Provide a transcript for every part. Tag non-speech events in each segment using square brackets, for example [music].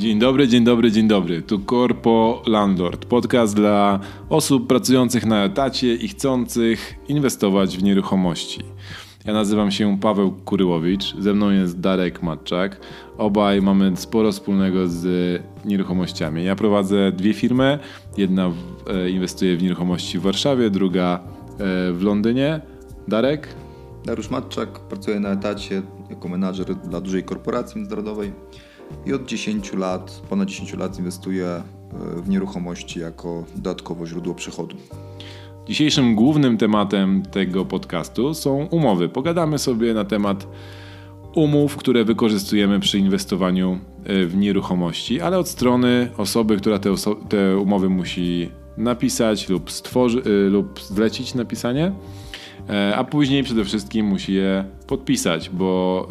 Dzień dobry, dzień dobry, dzień dobry. Tu Corpo Landlord, podcast dla osób pracujących na etacie i chcących inwestować w nieruchomości. Ja nazywam się Paweł Kuryłowicz, ze mną jest Darek Matczak. Obaj mamy sporo wspólnego z nieruchomościami. Ja prowadzę dwie firmy. Jedna e, inwestuje w nieruchomości w Warszawie, druga e, w Londynie. Darek? Dariusz Matczak, pracuję na etacie jako menadżer dla dużej korporacji międzynarodowej i od 10 lat, ponad 10 lat inwestuję e, w nieruchomości jako dodatkowe źródło przychodu. Dzisiejszym głównym tematem tego podcastu są umowy. Pogadamy sobie na temat umów, które wykorzystujemy przy inwestowaniu e, w nieruchomości, ale od strony osoby, która te, te umowy musi napisać lub, stworzy, e, lub zlecić napisanie, a później przede wszystkim musi je podpisać, bo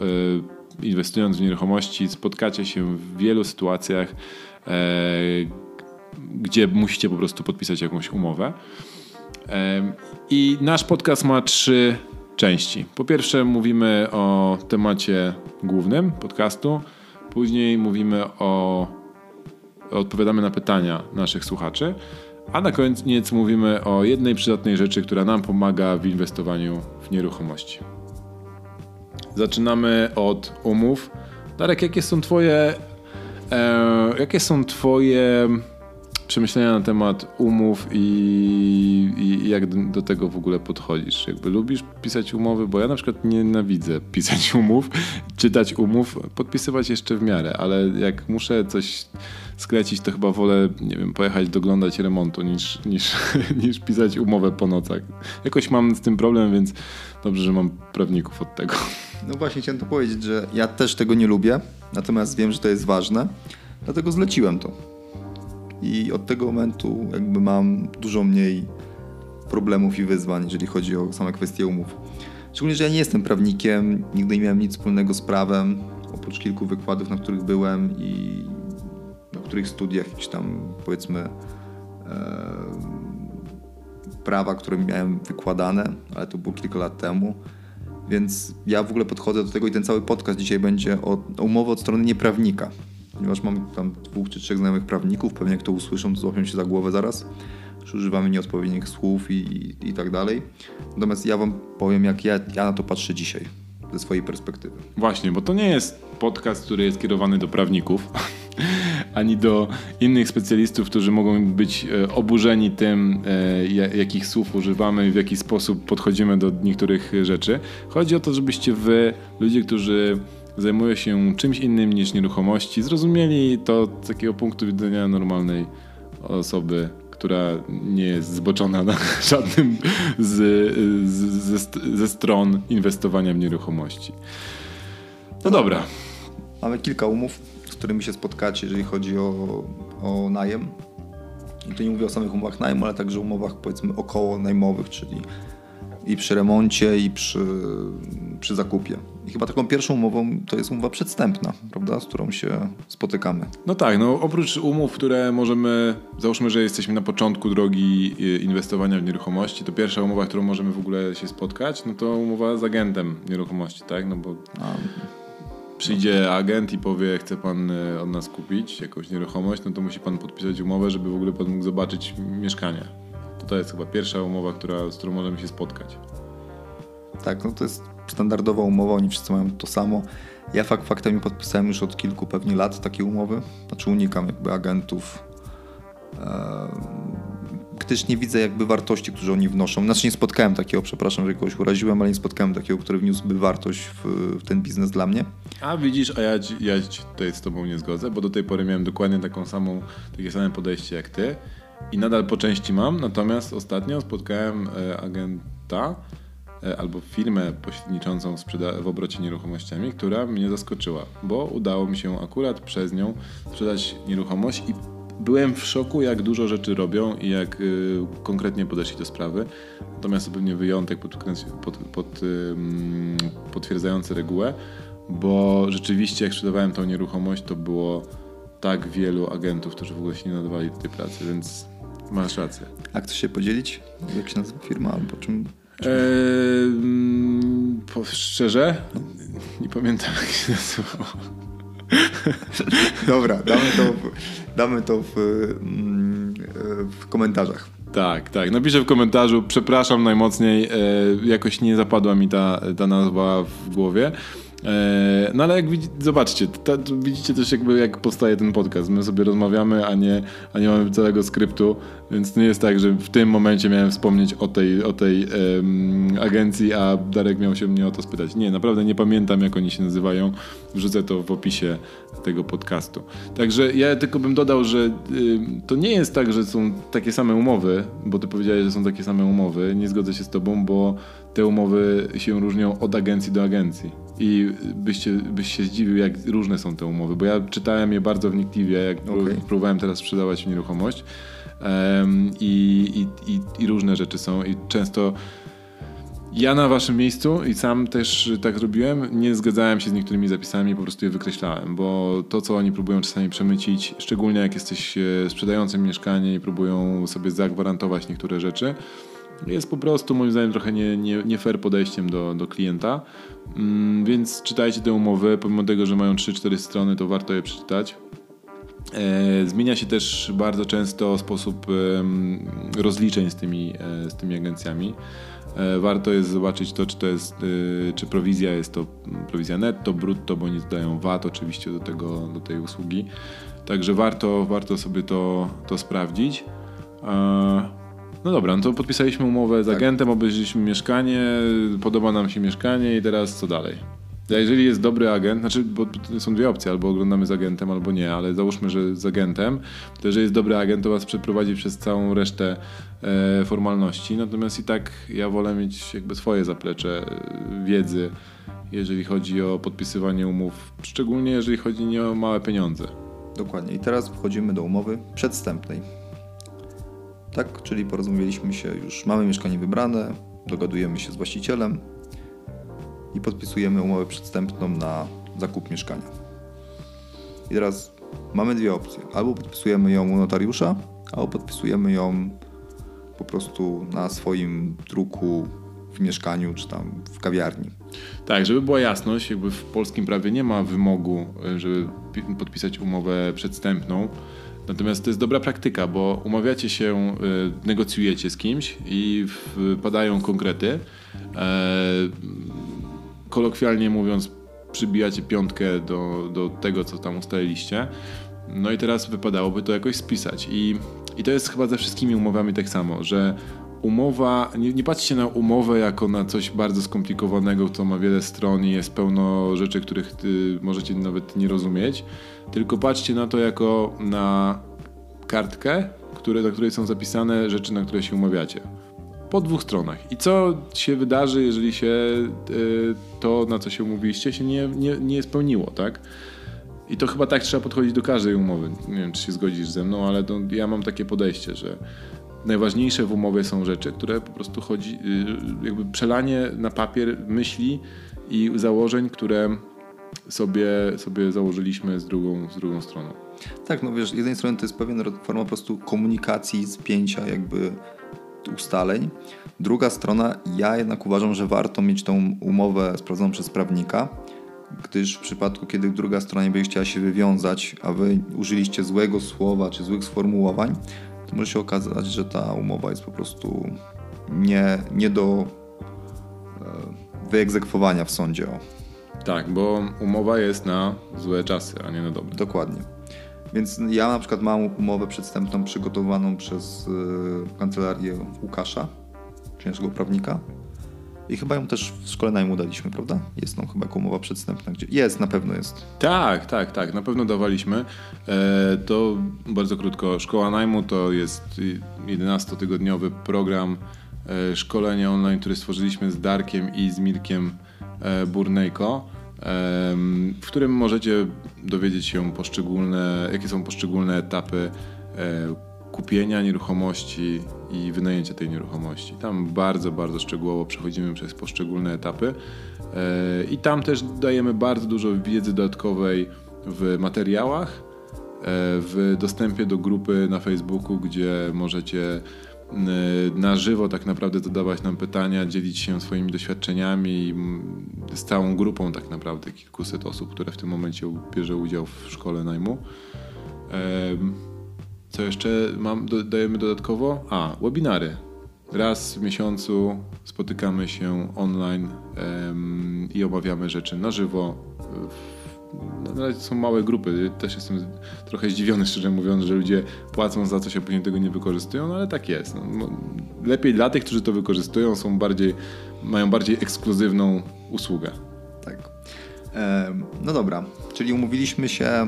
inwestując w nieruchomości, spotkacie się w wielu sytuacjach, e, gdzie musicie po prostu podpisać jakąś umowę. E, I nasz podcast ma trzy części. Po pierwsze, mówimy o temacie głównym podcastu, później mówimy o. odpowiadamy na pytania naszych słuchaczy. A na koniec mówimy o jednej przydatnej rzeczy, która nam pomaga w inwestowaniu w nieruchomości. Zaczynamy od umów. Darek, jakie są twoje e, jakie są twoje przemyślenia na temat umów i, i, jak do, do, tego w ogóle podchodzisz? Jakby lubisz pisać umowy? Bo ja na przykład nienawidzę [laughs] pisać umów, czytać umów, podpisywać jeszcze w miarę, ale jak muszę coś sklecić, to chyba wolę, nie wiem, pojechać doglądać remontu niż, niż, [laughs] niż pisać umowę po nocach. Jakoś mam z tym problem, więc dobrze, że mam prawników od tego. [laughs] No właśnie chciałem to powiedzieć, że ja też tego nie lubię, natomiast wiem, że to jest ważne, dlatego zleciłem to. I od tego momentu jakby mam dużo mniej problemów i wyzwań, jeżeli chodzi o same kwestie umów. Szczególnie, że ja nie jestem prawnikiem, nigdy nie miałem nic wspólnego z prawem, oprócz kilku wykładów, na których byłem i na których studiach jakieś tam powiedzmy e, prawa, które miałem wykładane, ale to było kilka lat temu. Więc ja w ogóle podchodzę do tego i ten cały podcast dzisiaj będzie o, o umowy od strony nieprawnika. Ponieważ mam tam dwóch czy trzech znajomych prawników, pewnie jak to usłyszą, to złapią się za głowę zaraz, że używamy nieodpowiednich słów i, i, i tak dalej. Natomiast ja wam powiem, jak ja, ja na to patrzę dzisiaj ze swojej perspektywy. Właśnie, bo to nie jest podcast, który jest kierowany do prawników, [laughs] ani do innych specjalistów, którzy mogą być e, oburzeni tym, e, jakich słów używamy w jaki sposób podchodzimy do niektórych rzeczy. Chodzi o to, żebyście wy, ludzie, którzy zajmują się czymś innym niż nieruchomości, zrozumieli to z takiego punktu widzenia normalnej osoby, która nie jest zboczona na [laughs] żadnym z, z, ze, ze stron inwestowania w nieruchomości. No dobra. Mamy kilka umów, z którymi się spotkacie, jeżeli chodzi o, o najem. I tu nie mówię o samych umowach najmu, ale także umowach powiedzmy około najmowych, czyli i przy remoncie, i przy, przy zakupie. I chyba taką pierwszą umową to jest umowa przedstępna, prawda, z którą się spotykamy. No tak, no oprócz umów, które możemy, załóżmy, że jesteśmy na początku drogi y, inwestowania w nieruchomości, to pierwsza umowa, którą możemy w ogóle się spotkać, no to umowa z agentem nieruchomości, tak, no bo... A, przyjdzie agent i powie, chce pan y, od nas kupić jakąś nieruchomość, no to musi pan podpisać umowę, żeby w ogóle pan mógł zobaczyć mieszkanie. To to jest chyba pierwsza umowa, która, z którą możemy się spotkać. Tak, no to jest standardowa umowa, oni wszyscy mają to samo. Ja fakt faktem podpisałem już od kilku pewnie lat takie umowy, znaczy unikam jakby agentów, gdyż nie widzę jakby wartości, które oni wnoszą. Znaczy nie spotkałem takiego, przepraszam, że kogoś uraziłem, ale nie spotkałem takiego, który wniósłby wartość w, w ten biznes dla mnie. A widzisz, a ja, ja tutaj z tobą nie zgodzę, bo do tej pory miałem dokładnie taką samą, takie same podejście jak ty i nadal po części mam, natomiast ostatnio spotkałem e, agenta, albo firmę pośredniczącą w obrocie nieruchomościami, która mnie zaskoczyła, bo udało mi się akurat przez nią sprzedać nieruchomość i byłem w szoku, jak dużo rzeczy robią i jak y, konkretnie podeszli do sprawy. Natomiast to pewnie wyjątek pod, pod, pod, y, potwierdzający regułę, bo rzeczywiście jak sprzedawałem tą nieruchomość, to było tak wielu agentów, którzy w ogóle się nie nadawali do tej pracy, więc masz rację. A chcesz się podzielić? Jak się nazywa firma albo czym Eee, szczerze? Nie pamiętam jak się nazywało. Dobra, damy to, w, damy to w, mm, w komentarzach. Tak, tak. Napiszę w komentarzu, przepraszam najmocniej, e, jakoś nie zapadła mi ta, ta nazwa w głowie. E, no ale jak widzicie, zobaczcie, widzicie też jakby jak powstaje ten podcast. My sobie rozmawiamy, a nie, a nie mamy całego skryptu, więc nie jest tak, że w tym momencie miałem wspomnieć o tej, o tej um, agencji, a Darek miał się mnie o to spytać. Nie, naprawdę nie pamiętam jak oni się nazywają. Wrzucę to w opisie tego podcastu. Także ja tylko bym dodał, że y, to nie jest tak, że są takie same umowy, bo ty powiedziałeś, że są takie same umowy. Nie zgodzę się z tobą, bo te umowy się różnią od agencji do agencji. I byście, byś się zdziwił, jak różne są te umowy, bo ja czytałem je bardzo wnikliwie, jak okay. próbowałem teraz sprzedawać nieruchomość. Um, i, i, i, I różne rzeczy są, i często ja na waszym miejscu i sam też tak zrobiłem, nie zgadzałem się z niektórymi zapisami, po prostu je wykreślałem, bo to, co oni próbują czasami przemycić, szczególnie jak jesteś e, sprzedającym mieszkanie i próbują sobie zagwarantować niektóre rzeczy, jest po prostu moim zdaniem trochę nie, nie, nie fair podejściem do, do klienta. Mm, więc czytajcie te umowy, pomimo tego, że mają 3-4 strony, to warto je przeczytać. E, zmienia się też bardzo często sposób e, rozliczeń z tymi, e, z tymi agencjami. E, warto jest zobaczyć to, czy to jest, e, czy prowizja jest to prowizja netto, brutto, bo oni dodają VAT oczywiście do, tego, do tej usługi. Także warto, warto sobie to, to sprawdzić. No dobra, no to podpisaliśmy umowę z tak. agentem, obejrzeliśmy mieszkanie, podoba nam się mieszkanie i teraz co dalej? Jeżeli jest dobry agent, znaczy, bo są dwie opcje, albo oglądamy z agentem, albo nie, ale załóżmy, że z agentem, to jeżeli jest dobry agent, to was przeprowadzi przez całą resztę e, formalności. Natomiast i tak ja wolę mieć jakby swoje zaplecze e, wiedzy, jeżeli chodzi o podpisywanie umów, szczególnie jeżeli chodzi nie o małe pieniądze. Dokładnie. I teraz wchodzimy do umowy przedstępnej. Tak, czyli porozumieliśmy się już, mamy mieszkanie wybrane, dogadujemy się z właścicielem i podpisujemy umowę przedstępną na zakup mieszkania. I teraz mamy dwie opcje. Albo podpisujemy ją u notariusza, albo podpisujemy ją po prostu na swoim druku w mieszkaniu czy tam w kawiarni. Tak, żeby była jasność, jakby w polskim prawie nie ma wymogu, żeby podpisać umowę przedstępną. Natomiast to jest dobra praktyka, bo umawiacie się, y, negocjujecie z kimś i padają konkrety. E, kolokwialnie mówiąc, przybijacie piątkę do, do tego, co tam ustaliliście. No i teraz wypadałoby to jakoś spisać. I, i to jest chyba ze wszystkimi umowami tak samo, że umowa, nie, nie patrzcie na umowę jako na coś bardzo skomplikowanego, co ma wiele stron i jest pełno rzeczy, których możecie nawet nie rozumieć, tylko patrzcie na to jako na kartkę, które, na której są zapisane rzeczy, na które się umawiacie. Po dwóch stronach. I co się wydarzy, jeżeli się y, to, na co się umówiliście, się nie, nie, nie spełniło, tak? I to chyba tak trzeba podchodzić do każdej umowy. Nie wiem, czy się zgodzisz ze mną, ale to, ja mam takie podejście, że najważniejsze w umowie są rzeczy, które po prostu chodzi, y, jakby przelanie na papier myśli i założeń, które sobie, sobie założyliśmy z drugą, z drugą stroną. Tak, no wiesz, z jednej strony to jest pewien forma po prostu komunikacji, spięcia jakby ustaleń. Druga strona, ja jednak uważam, że warto mieć tą umowę sprawdzoną przez prawnika, gdyż w przypadku, kiedy druga strona nie będzie chciała się wywiązać, a wy użyliście złego słowa czy złych sformułowań, to może się okazać, że ta umowa jest po prostu nie, nie do e, wyegzekwowania w sądzie. Tak, bo umowa jest na złe czasy, a nie na dobre. Dokładnie. Więc ja na przykład mam umowę przedstępną przygotowaną przez y, kancelarię Łukasza, czyli naszego prawnika. I chyba ją też w szkole najmu daliśmy, prawda? Jest tam chyba umowa przedstępna. Gdzie... Jest, na pewno jest. Tak, tak, tak. Na pewno dawaliśmy. E, to bardzo krótko. Szkoła najmu to jest 11-tygodniowy program e, szkolenia online, który stworzyliśmy z Darkiem i z Mirkiem e, Burnejko w którym możecie dowiedzieć się poszczególne, jakie są poszczególne etapy e, kupienia nieruchomości i wynajęcia tej nieruchomości. Tam bardzo, bardzo szczegółowo przechodzimy przez poszczególne etapy e, i tam też dajemy bardzo dużo wiedzy dodatkowej w materiałach, e, w dostępie do grupy na Facebooku, gdzie możecie na żywo tak naprawdę zadawać nam pytania, dzielić się swoimi doświadczeniami z całą grupą tak naprawdę kilkuset osób, które w tym momencie bierze udział w szkole najmu. Co jeszcze mam, dodajemy dodatkowo? A, webinary. Raz w miesiącu spotykamy się online i omawiamy rzeczy na żywo. Na razie są małe grupy. Też jestem trochę zdziwiony, szczerze mówiąc, że ludzie płacą za coś, a później tego nie wykorzystują, no ale tak jest. No, no lepiej dla tych, którzy to wykorzystują, są bardziej, mają bardziej ekskluzywną usługę. Tak. No dobra, czyli umówiliśmy się,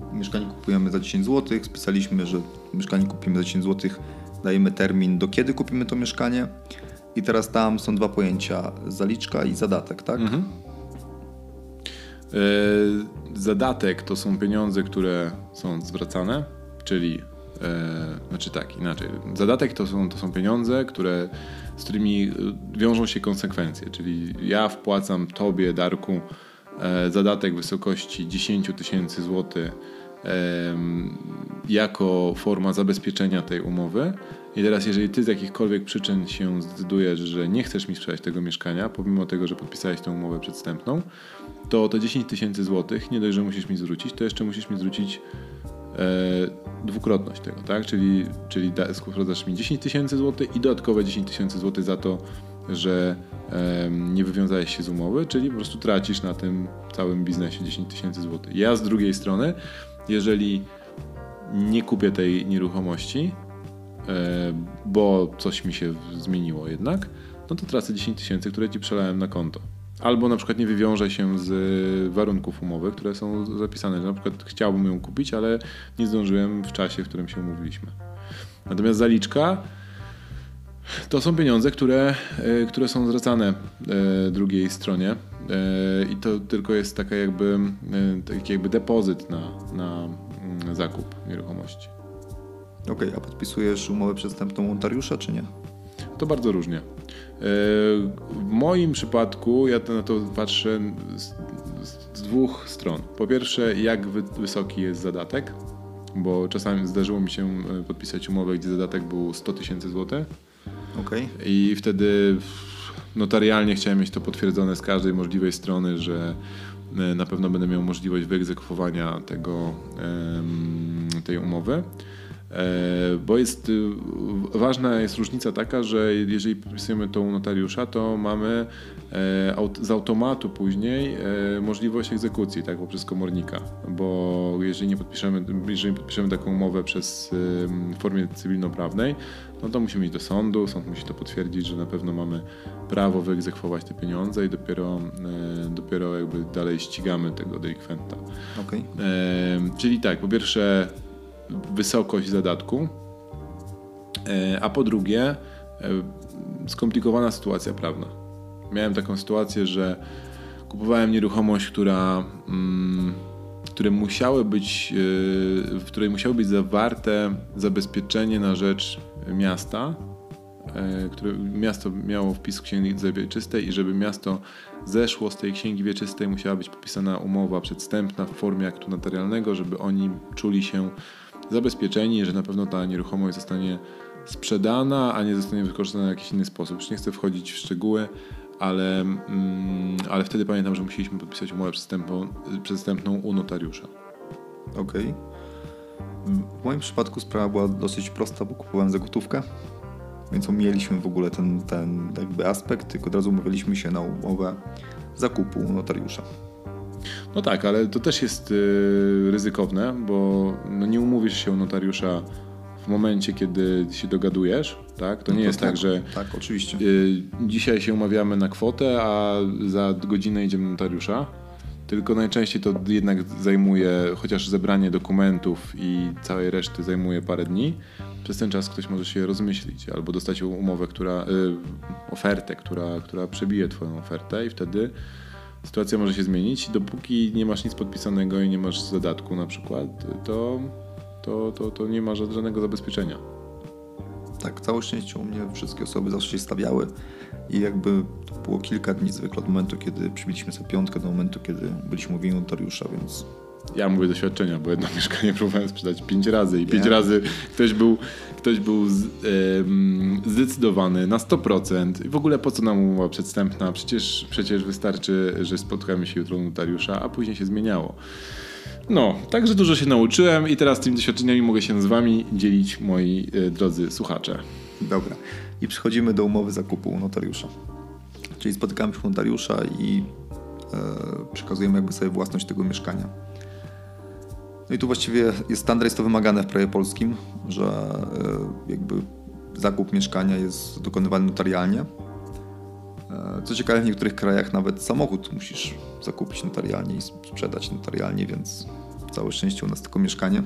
że mieszkanie kupujemy za 10 zł, spisaliśmy, że mieszkanie kupimy za 10 zł, dajemy termin, do kiedy kupimy to mieszkanie. I teraz tam są dwa pojęcia: zaliczka i zadatek, tak? Mhm. E, zadatek to są pieniądze, które są zwracane, czyli e, znaczy tak, inaczej. Zadatek to są, to są pieniądze, które, z którymi wiążą się konsekwencje, czyli ja wpłacam tobie, Darku, e, zadatek w wysokości 10 tysięcy złotych jako forma zabezpieczenia tej umowy. I teraz, jeżeli ty z jakichkolwiek przyczyn się zdecydujesz, że nie chcesz mi sprzedać tego mieszkania, pomimo tego, że podpisałeś tę umowę przedstępną, to te 10 tysięcy złotych nie dość, że musisz mi zwrócić, to jeszcze musisz mi zwrócić e, dwukrotność tego, tak? Czyli, czyli spłacasz mi 10 tysięcy złotych i dodatkowe 10 tysięcy złotych za to, że e, nie wywiązałeś się z umowy, czyli po prostu tracisz na tym całym biznesie 10 tysięcy złotych. Ja z drugiej strony jeżeli nie kupię tej nieruchomości, e, bo coś mi się zmieniło jednak, no to tracę 10 tysięcy, które ci przelałem na konto. Albo na przykład nie wywiążę się z warunków umowy, które są zapisane, na przykład chciałbym ją kupić, ale nie zdążyłem w czasie, w którym się umówiliśmy. Natomiast zaliczka to są pieniądze, które, e, które są zwracane e, drugiej stronie e, i to tylko jest taka jakby, taki jakby depozyt na, na mm, zakup nieruchomości. Okej, okay, a podpisujesz umowę przestępną notariusza, czy nie? To bardzo różnie. W moim przypadku ja na to patrzę z, z dwóch stron. Po pierwsze, jak wysoki jest zadatek, bo czasami zdarzyło mi się podpisać umowę, gdzie zadatek był 100 tysięcy złotych Okay. I wtedy notarialnie chciałem mieć to potwierdzone z każdej możliwej strony, że e, na pewno będę miał możliwość wyegzekwowania tego, tej umowy. E, bo jest y, ważna jest różnica taka, że jeżeli podpisujemy to u notariusza, to mamy e, z automatu później e, możliwość egzekucji tak, poprzez komornika, bo jeżeli nie podpiszemy, jeżeli podpiszemy taką umowę przez w formie cywilnoprawnej, no to musimy iść do sądu, sąd musi to potwierdzić, że na pewno mamy prawo wyegzekwować te pieniądze i dopiero, dopiero jakby dalej ścigamy tego delikwenta. Okay. Czyli tak, po pierwsze wysokość zadatku, e, a po drugie e, skomplikowana sytuacja prawna. Miałem taką sytuację, że kupowałem nieruchomość, która, mm, które musiały być, e, w której musiało być zawarte zabezpieczenie na rzecz miasta, które miasto miało wpis w księgi wieczystej i żeby miasto zeszło z tej księgi wieczystej musiała być podpisana umowa przedstępna w formie aktu notarialnego, żeby oni czuli się zabezpieczeni, że na pewno ta nieruchomość zostanie sprzedana, a nie zostanie wykorzystana w jakiś inny sposób. Już nie chcę wchodzić w szczegóły, ale, mm, ale wtedy pamiętam, że musieliśmy podpisać umowę przestępną u notariusza. Okej. Okay. W moim przypadku sprawa była dosyć prosta, bo kupowałem za gotówkę, więc omijaliśmy w ogóle ten, ten jakby aspekt, tylko od razu umawialiśmy się na umowę zakupu u notariusza. No tak, ale to też jest y, ryzykowne, bo no nie umówisz się u notariusza w momencie, kiedy się dogadujesz, tak? To nie no to jest tak, tak, że tak, oczywiście. Y, dzisiaj się umawiamy na kwotę, a za godzinę idziemy notariusza. Tylko najczęściej to jednak zajmuje, chociaż zebranie dokumentów i całej reszty zajmuje parę dni. Przez ten czas ktoś może się rozmyślić albo dostać umowę, która, y, ofertę, która, która przebije Twoją ofertę i wtedy sytuacja może się zmienić. Dopóki nie masz nic podpisanego i nie masz zadatku na przykład, to, to, to, to nie ma żadnego zabezpieczenia. Tak, całe szczęście u mnie wszystkie osoby zawsze się stawiały i jakby to było kilka dni zwykle od momentu, kiedy przybiliśmy sobie piątkę do momentu, kiedy byliśmy mówieni notariusza, więc Ja mówię doświadczenia, bo jedno [laughs] mieszkanie próbowałem sprzedać pięć razy i pięć razy ktoś był, ktoś był z, zdecydowany na 100%. I w ogóle po co nam umowa przedstępna? Przecież, przecież wystarczy, że spotkamy się jutro notariusza, a później się zmieniało. No, także dużo się nauczyłem i teraz tymi doświadczeniami mogę się z wami dzielić, moi e, drodzy słuchacze. Dobra. I przechodzimy do umowy zakupu u notariusza. Czyli spotykamy się u notariusza i e, przekazujemy jakby sobie własność tego mieszkania. No i tu właściwie jest standard, jest to wymagane w prawie polskim, że e, jakby zakup mieszkania jest dokonywany notarialnie. E, Co ciekawe, w niektórych krajach nawet samochód musisz zakupić notarialnie i sprzedać notarialnie, więc całe szczęście u nas tylko mieszkanie.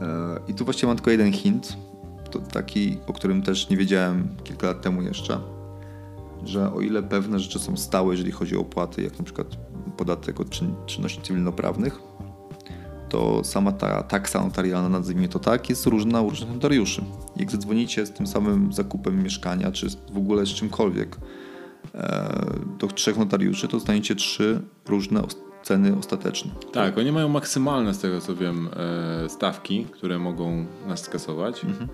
E, I tu właściwie mam tylko jeden hint, to taki, o którym też nie wiedziałem kilka lat temu jeszcze, że o ile pewne rzeczy są stałe, jeżeli chodzi o opłaty, jak na przykład podatek od czyn czynności cywilnoprawnych, to sama ta taksa notarialna, nazwijmy to tak, jest różna u różnych notariuszy. Jak zadzwonicie z tym samym zakupem mieszkania, czy w ogóle z czymkolwiek e, do trzech notariuszy, to dostaniecie trzy różne ceny ostateczne. Tak, oni mają maksymalne, z tego co wiem, e, stawki, które mogą nas skasować. Mhm.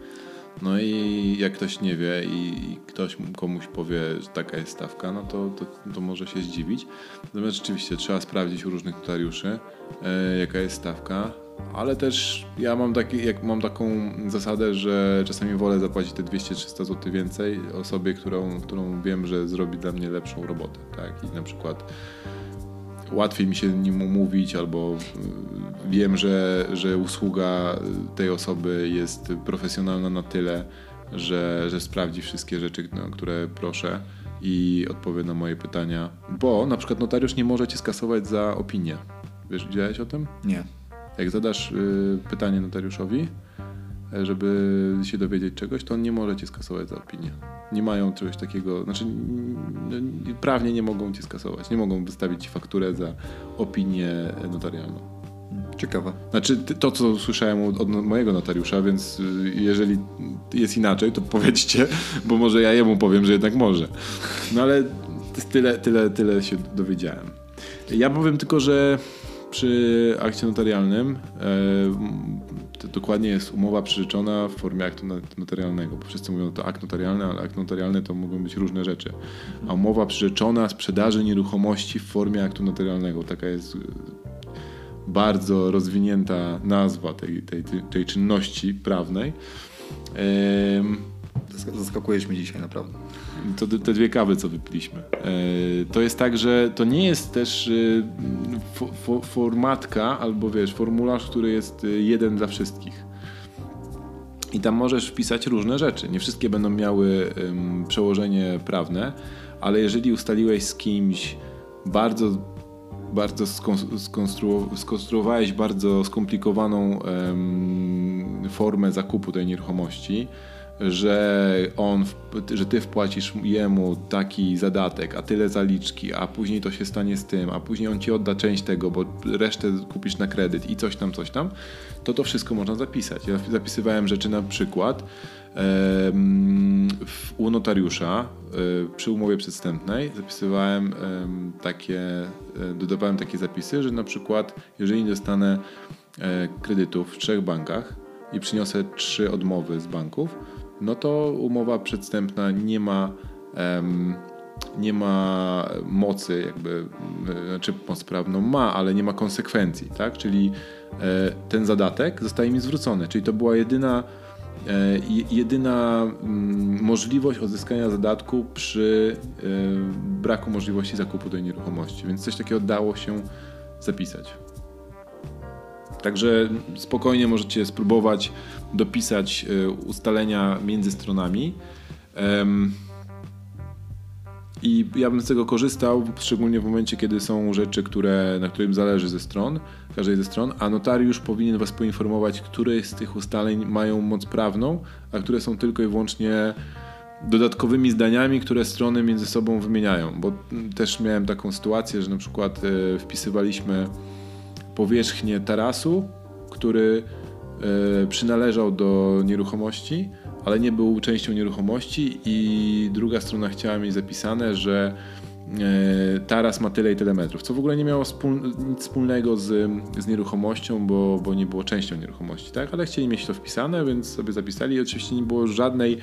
No i jak ktoś nie wie i ktoś komuś powie, że taka jest stawka, no to, to, to może się zdziwić. Natomiast rzeczywiście trzeba sprawdzić u różnych notariuszy, e, jaka jest stawka. Ale też ja mam, taki, jak mam taką zasadę, że czasami wolę zapłacić te 200-300 zł więcej osobie, którą, którą wiem, że zrobi dla mnie lepszą robotę. Tak? I na przykład łatwiej mi się nim umówić, albo y, wiem, że, że usługa tej osoby jest profesjonalna na tyle, że, że sprawdzi wszystkie rzeczy, które proszę i odpowie na moje pytania. Bo na przykład notariusz nie może cię skasować za opinię. Wiesz, wiedziałeś o tym? Nie. Jak zadasz y, pytanie notariuszowi, żeby się dowiedzieć czegoś, to on nie może cię skasować za opinię. Nie mają czegoś takiego, znaczy prawnie nie mogą cię skasować, nie mogą wystawić fakturę za opinię notarialną. Ciekawe. Znaczy to, co słyszałem od mojego notariusza, więc y, jeżeli jest inaczej, to powiedzcie, bo może ja jemu powiem, że jednak może. No ale tyle, tyle, tyle się dowiedziałem. Ja powiem tylko, że przy akcie notarialnym e, dokładnie jest umowa przyrzeczona w formie aktu notarialnego, bo wszyscy mówią, to akt notarialny, ale akt notarialny to mogą być różne rzeczy. A umowa przyrzeczona sprzedaży nieruchomości w formie aktu notarialnego, taka jest e, bardzo rozwinięta nazwa tej, tej, tej, tej czynności prawnej. Zaskakujesz mnie dzisiaj naprawdę to te dwie kawy, co wypiliśmy. E, to jest tak, że to nie jest też e, formatka albo wiesz, formularz, który jest e, jeden dla wszystkich. I tam możesz wpisać różne rzeczy. Nie wszystkie będą miały przełożenie prawne, ale jeżeli ustaliłeś z kimś bardzo, bardzo skonstruowałeś bardzo skomplikowaną formę zakupu tej nieruchomości, że on, że ty wpłacisz jemu taki zadatek, a tyle zaliczki, a później to się stanie z tym, a później on ci odda część tego, bo resztę kupisz na kredyt i coś tam, coś tam, to to wszystko można zapisać. Ja zapisywałem rzeczy na przykład u notariusza e, przy umowie przedstępnej zapisywałem takie, e, dodawałem takie zapisy, że na przykład jeżeli dostanę e, kredytów w trzech bankach i przyniosę trzy odmowy z banków, no to umowa przedstępna nie ma um, nie ma mocy, jakby, znaczy moc prawną ma, ale nie ma konsekwencji, tak? Czyli e, ten zadatek zostaje mi zwrócony, czyli to była jedyna, e, jedyna mm, możliwość odzyskania zadatku przy e, braku możliwości zakupu tej nieruchomości, więc coś takiego dało się zapisać. Także spokojnie możecie spróbować dopisać e, ustalenia między stronami. I ja bym z tego korzystał, szczególnie w momencie, kiedy są rzeczy, które, na którym zależy ze stron, każdej ze stron, a notariusz powinien Was poinformować, które z tych ustaleń mają moc prawną, a które są tylko i wyłącznie dodatkowymi zdaniami, które strony między sobą wymieniają. Bo też miałem taką sytuację, że na przykład e, wpisywaliśmy powierzchnię tarasu, który e, przynależał do nieruchomości, ale nie był częścią nieruchomości i druga strona chciała mieć zapisane, że e, taras ma tyle i tyle metrów, co w ogóle nie miało wspól, nic wspólnego z, z nieruchomością, bo, bo nie było częścią nieruchomości, tak? Ale chcieli mieć to wpisane, więc sobie zapisali i oczywiście nie było żadnej,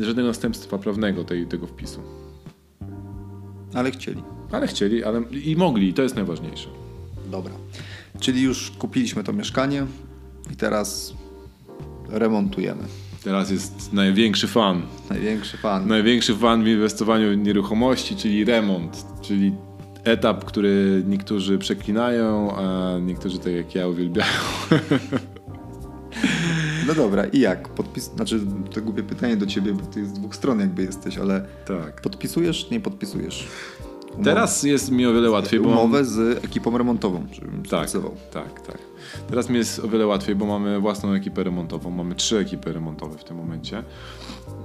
żadnego następstwa prawnego tej, tego wpisu. Ale chcieli. Ale chcieli, ale i mogli, to jest najważniejsze. Dobra. Czyli już kupiliśmy to mieszkanie i teraz remontujemy. Teraz jest największy fan. Największy fan. Największy fan w inwestowaniu w nieruchomości, czyli remont, czyli etap, który niektórzy przeklinają, a niektórzy tak jak ja uwielbiają. No dobra, i jak? Podpis... Znaczy, to głupie pytanie do ciebie, bo ty z dwóch stron jakby jesteś, ale tak. podpisujesz, nie podpisujesz? Umowę. Teraz jest mi o wiele łatwiej, bo Umowę z ekipą remontową, żebym tak, tak, tak. Teraz mi jest o wiele łatwiej, bo mamy własną ekipę remontową. Mamy trzy ekipy remontowe w tym momencie.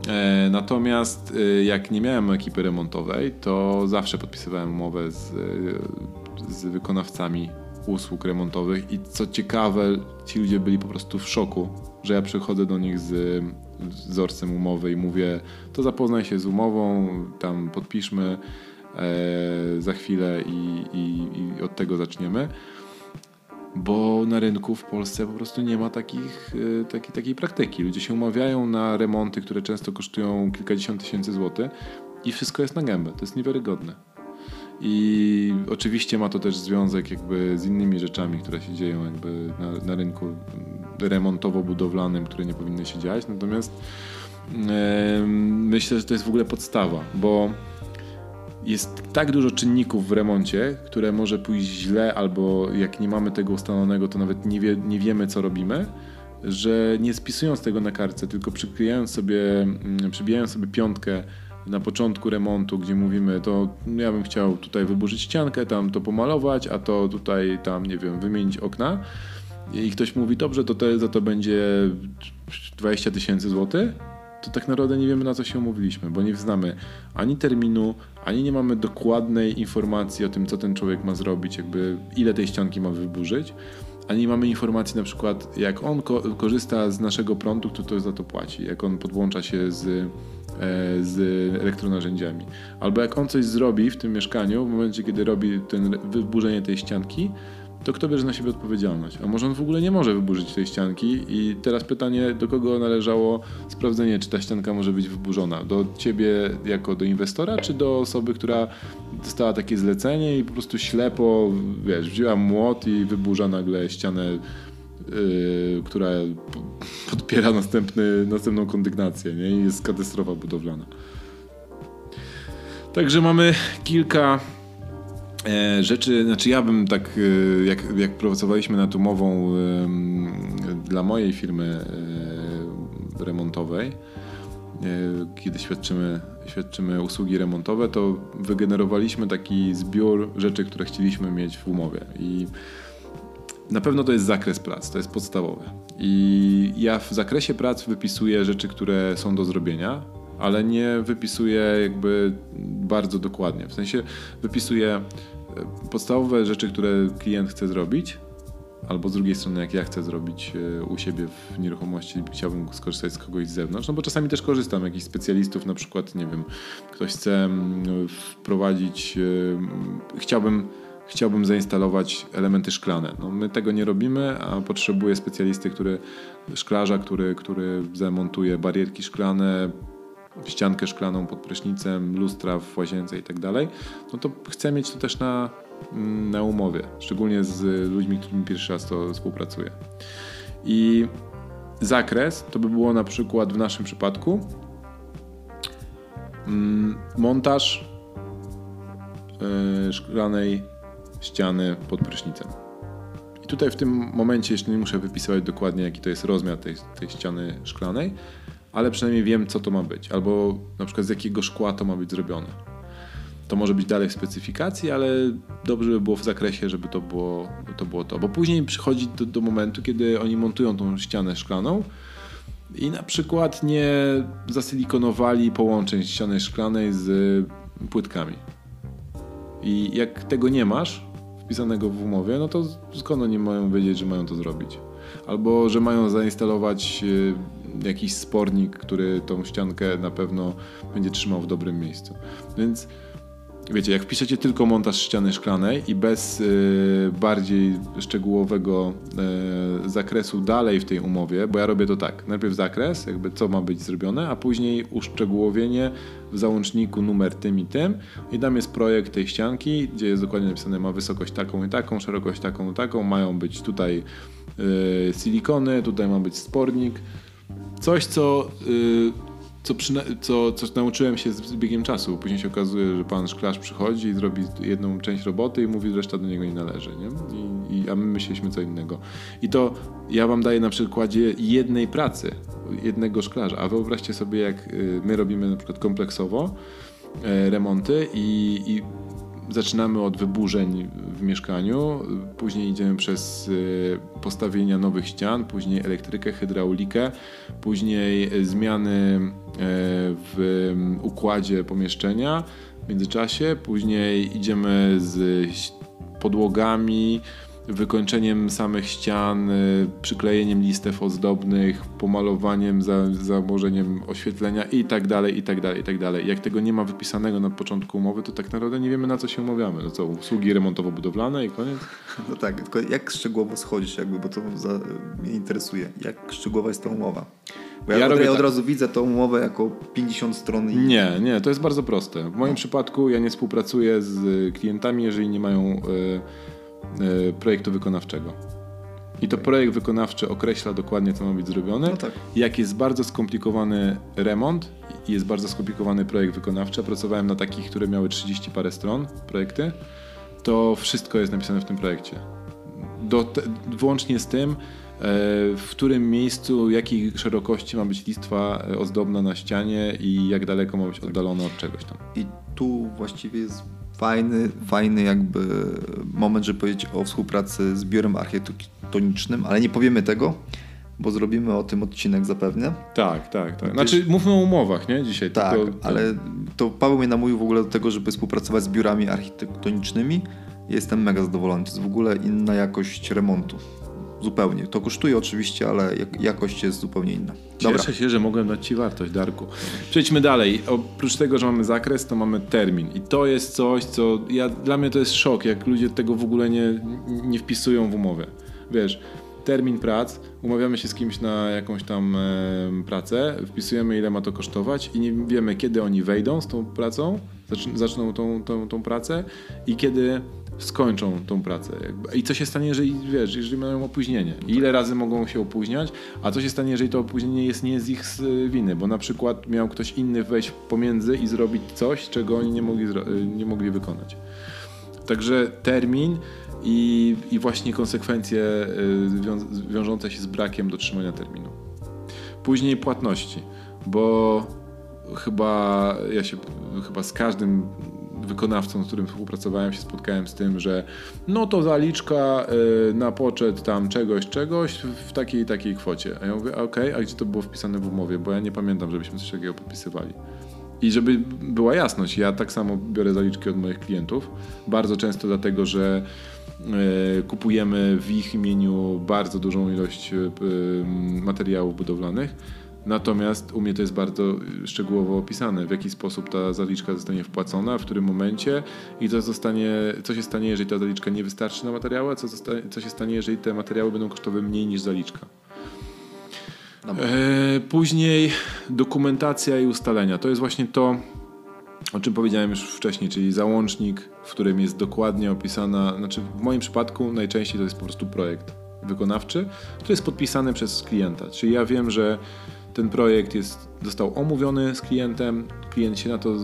E, natomiast e, jak nie miałem ekipy remontowej, to zawsze podpisywałem umowę z, e, z wykonawcami usług remontowych i co ciekawe, ci ludzie byli po prostu w szoku, że ja przychodzę do nich z wzorcem umowy i mówię, to zapoznaj się z umową, tam podpiszmy za chwilę i, i, i od tego zaczniemy bo na rynku w Polsce po prostu nie ma takich, e, taki, takiej praktyki. Ludzie się umawiają na remonty, które często kosztują kilkadziesiąt tysięcy złotych i wszystko jest na gębę. To jest niewiarygodne. I oczywiście ma to też związek jakby z innymi rzeczami, które się dzieją jakby na, na rynku remontowo-budowlanym, które nie powinny się dziać. Natomiast e, myślę, że to jest w ogóle podstawa, bo jest tak dużo czynników w remoncie, które może pójść źle, albo jak nie mamy tego ustalonego, to nawet nie, wie, nie wiemy, co robimy, że nie spisując tego na kartce, tylko przyklijając sobie, mm, przybijając sobie piątkę na początku remontu, gdzie mówimy, to ja bym chciał tutaj wyburzyć ściankę, tam to pomalować, a to tutaj, tam, nie wiem, wymienić okna. I ktoś mówi, dobrze, to, to za to będzie 20 tysięcy złotych to tak naprawdę nie wiemy na co się umówiliśmy, bo nie znamy ani terminu, ani nie mamy dokładnej informacji o tym, co ten człowiek ma zrobić, jakby ile tej ścianki ma wyburzyć, ani nie mamy informacji na przykład, jak on ko korzysta z naszego prądu, kto to za to płaci, jak on podłącza się z, e, z elektronarzędziami. Albo jak on coś zrobi w tym mieszkaniu, w momencie, kiedy robi ten wyburzenie tej ścianki, to kto bierze na siebie odpowiedzialność? A może on w ogóle nie może wyburzyć tej ścianki? I teraz pytanie, do kogo należało sprawdzenie, czy ta ścianka może być wyburzona? Do ciebie jako do inwestora, czy do osoby, która dostała takie zlecenie i po prostu ślepo, wiesz, wzięła młot i wyburza nagle ścianę, yy, która podpiera następny, następną kondygnację, nie? I jest katastrofa budowlana. Także mamy kilka rzeczy, znaczy ja bym tak, e, jak, jak pracowaliśmy nad umową dla mojej firmy e, remontowej, kiedy świadczymy, świadczymy usługi remontowe, to wygenerowaliśmy taki zbiór rzeczy, które chcieliśmy mieć w umowie. I na pewno to jest zakres prac, to jest podstawowe. I ja w zakresie prac wypisuję rzeczy, które są do zrobienia, ale nie wypisuję jakby bardzo dokładnie. W sensie wypisuję e, podstawowe rzeczy, które klient chce zrobić, albo z drugiej strony, jak ja chcę zrobić e, u siebie w nieruchomości, chciałbym skorzystać z kogoś z zewnątrz, no bo czasami też korzystam, jakichś specjalistów, na przykład, nie wiem, ktoś chce mm, wprowadzić, e, chciałbym chciałbym zainstalować elementy szklane. No, my tego nie robimy, a potrzebuję specjalisty, który, szklarza, który, który zamontuje barierki szklane, ściankę szklaną pod prysznicem, lustra w łazience i tak dalej, no to chcę mieć to też na, mm, na umowie, szczególnie z ludźmi, którymi pierwszy raz to współpracuję. I zakres to by było na przykład w naszym przypadku mm, montaż yy, szklanej ściany pod prysznicem. I tutaj w tym momencie jeszcze nie muszę wypisywać dokładnie, jaki to jest rozmiar tej, tej ściany szklanej, ale przynajmniej wiem, co to ma być, albo na przykład z jakiego szkła to ma być zrobione. To może być dalej w specyfikacji, ale dobrze by było w zakresie, żeby to było to. Było to. Bo później przychodzi do, do momentu, kiedy oni montują tą ścianę szklaną i na przykład nie zasilikonowali połączeń ściany szklanej z płytkami. I jak tego nie masz wpisanego w umowie, no to skąd oni mają wiedzieć, że mają to zrobić? Albo że mają zainstalować jakiś spornik, który tą ściankę na pewno będzie trzymał w dobrym miejscu. Więc wiecie, jak wpiszecie tylko montaż ściany szklanej i bez y, bardziej szczegółowego y, zakresu dalej w tej umowie, bo ja robię to tak, najpierw zakres, jakby co ma być zrobione, a później uszczegółowienie w załączniku numer tym i tym i tam jest projekt tej ścianki, gdzie jest dokładnie napisane, ma wysokość taką i taką, szerokość taką i taką, mają być tutaj y, silikony, tutaj ma być spornik, coś co co, co, co nauczyłem się z biegiem czasu. Później się okazuje, że pan szklarz przychodzi i zrobi jedną część roboty i mówi, że reszta do niego nie należy. Nie? I, I, a my myśleliśmy co innego. I to ja wam daję na przykładzie jednej pracy, jednego szklarza. A wyobraźcie sobie, jak y, my robimy na przykład kompleksowo e, remonty i, i zaczynamy od wyburzeń w mieszkaniu, później idziemy przez y, postawienia nowych ścian, później elektrykę, hydraulikę, później zmiany e, w układzie pomieszczenia w międzyczasie, później idziemy z podłogami, wykończeniem samych ścian, y, przyklejeniem listew ozdobnych, pomalowaniem, za, założeniem oświetlenia i tak dalej, i tak dalej, i tak dalej. Jak tego nie ma wypisanego na początku umowy, to tak naprawdę nie wiemy na co się umawiamy. No co, usługi remontowo-budowlane i koniec? [laughs] No tak, tylko jak szczegółowo schodzisz jakby, bo to za, mnie interesuje. Jak szczegółowa jest ta umowa? Bo ja, ja, od, ja od tak. razu widzę tą umowę jako 50 stron. I... Nie, nie, to jest bardzo proste. W moim no. przypadku ja nie współpracuję z klientami, jeżeli nie mają... Yy, projektu wykonawczego. I to projekt wykonawczy określa dokładnie, co ma być zrobione. No tak. Jak jest bardzo skomplikowany remont i jest bardzo skomplikowany projekt wykonawczy, pracowałem na takich, które miały 30 parę stron projekty, to wszystko jest napisane w tym projekcie. Do te, włącznie z tym, e, w którym miejscu, jakiej szerokości ma być listwa e, ozdobna na ścianie i jak daleko ma być oddalona od czegoś tam. I tu właściwie jest fajny, fajny jakby moment, żeby powiedzieć o współpracy z biurem architektonicznym, ale nie powiemy tego, bo zrobimy o tym odcinek zapewne. Tak, tak, tak. Znaczy mówmy o umowach, nie? Dzisiaj. Tak, tylko, ale to Paweł mnie namówił w ogóle do tego, żeby współpracować z biurami architektonicznymi. Jestem mega zadowolony. To jest w ogóle inna jakość remontu. Zupełnie. To kosztuje oczywiście, ale jakość jest zupełnie inna. Dobra. Cieszę się, że mogłem dać Ci wartość, Darku. Przejdźmy dalej. Oprócz tego, że mamy zakres, to mamy termin. I to jest coś, co ja, dla mnie to jest szok, jak ludzie tego w ogóle nie, nie wpisują w umowę. Wiesz, termin prac, umawiamy się z kimś na jakąś tam e, pracę, wpisujemy ile ma to kosztować i nie wiemy kiedy oni wejdą z tą pracą, zaczną tą, tą, tą pracę i kiedy skończą tą pracę. I co się stanie, jeżeli, wiesz, jeżeli mają opóźnienie? Ile razy mogą się opóźniać? A co się stanie, jeżeli to opóźnienie jest nie z ich winy? Bo na przykład miał ktoś inny wejść pomiędzy i zrobić coś, czego oni nie mogli, nie mogli wykonać. Także termin i, i właśnie konsekwencje y, wiążące się z brakiem dotrzymania terminu. Później płatności, bo chyba ja się chyba z każdym wykonawcą, z którym współpracowałem, się spotkałem z tym, że no to zaliczka y, na poczet tam czegoś, czegoś w takiej takiej kwocie. A ja mówię, okej, okay, a gdzie to było wpisane w umowie? Bo ja nie pamiętam, żebyśmy coś takiego podpisywali. I żeby była jasność, ja tak samo biorę zaliczki od moich klientów. Bardzo często dlatego, że y, kupujemy w ich imieniu bardzo dużą ilość y, materiałów budowlanych Natomiast u mnie to jest bardzo szczegółowo opisane, w jaki sposób ta zaliczka zostanie wpłacona, w którym momencie i co, zostanie, co się stanie, jeżeli ta zaliczka nie wystarczy na materiały, a co, zostanie, co się stanie, jeżeli te materiały będą kosztowały mniej niż zaliczka. E, później dokumentacja i ustalenia. To jest właśnie to, o czym powiedziałem już wcześniej, czyli załącznik, w którym jest dokładnie opisana, znaczy w moim przypadku najczęściej to jest po prostu projekt wykonawczy, który jest podpisany przez klienta. Czyli ja wiem, że ten projekt jest, został omówiony z klientem, klient się na to yy,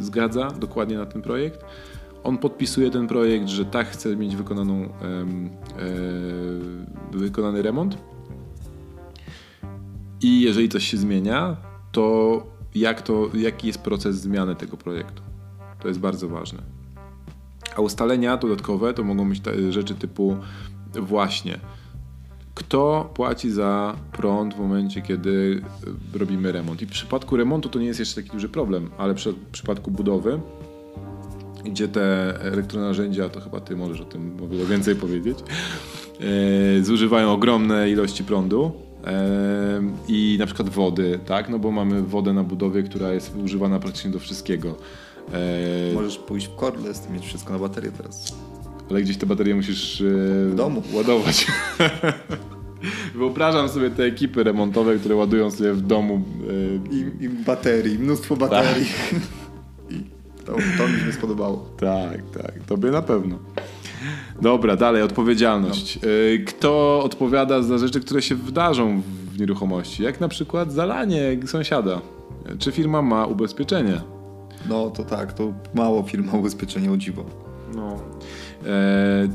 zgadza, dokładnie na ten projekt. On podpisuje ten projekt, że tak chce mieć wykonaną, yy, wykonany remont. I jeżeli coś się zmienia, to, jak to jaki jest proces zmiany tego projektu. To jest bardzo ważne. A ustalenia dodatkowe to mogą być rzeczy typu właśnie kto płaci za prąd w momencie, kiedy e, robimy remont. I w przypadku remontu to nie jest jeszcze taki duży problem, ale w przypadku budowy, gdzie te elektronarzędzia, to chyba ty możesz o tym o więcej powiedzieć, e, zużywają ogromne ilości prądu, i na przykład wody, tak? No bo mamy wodę na budowie, która jest używana praktycznie do wszystkiego. Możesz pójść w cordless mieć wszystko na baterię teraz. Ale gdzieś te baterie musisz w domu ładować. [laughs] Wyobrażam sobie te ekipy remontowe, które ładują sobie w domu. I, i baterii, mnóstwo baterii. Tak. [laughs] I to, to mi się spodobało. Tak, tak, tobie na pewno. Dobra, dalej, odpowiedzialność. No. Kto odpowiada za rzeczy, które się wydarzą w nieruchomości? Jak na przykład zalanie sąsiada. Czy firma ma ubezpieczenie? No to tak, to mało firma [laughs] ubezpieczenie o dziwo. No. E,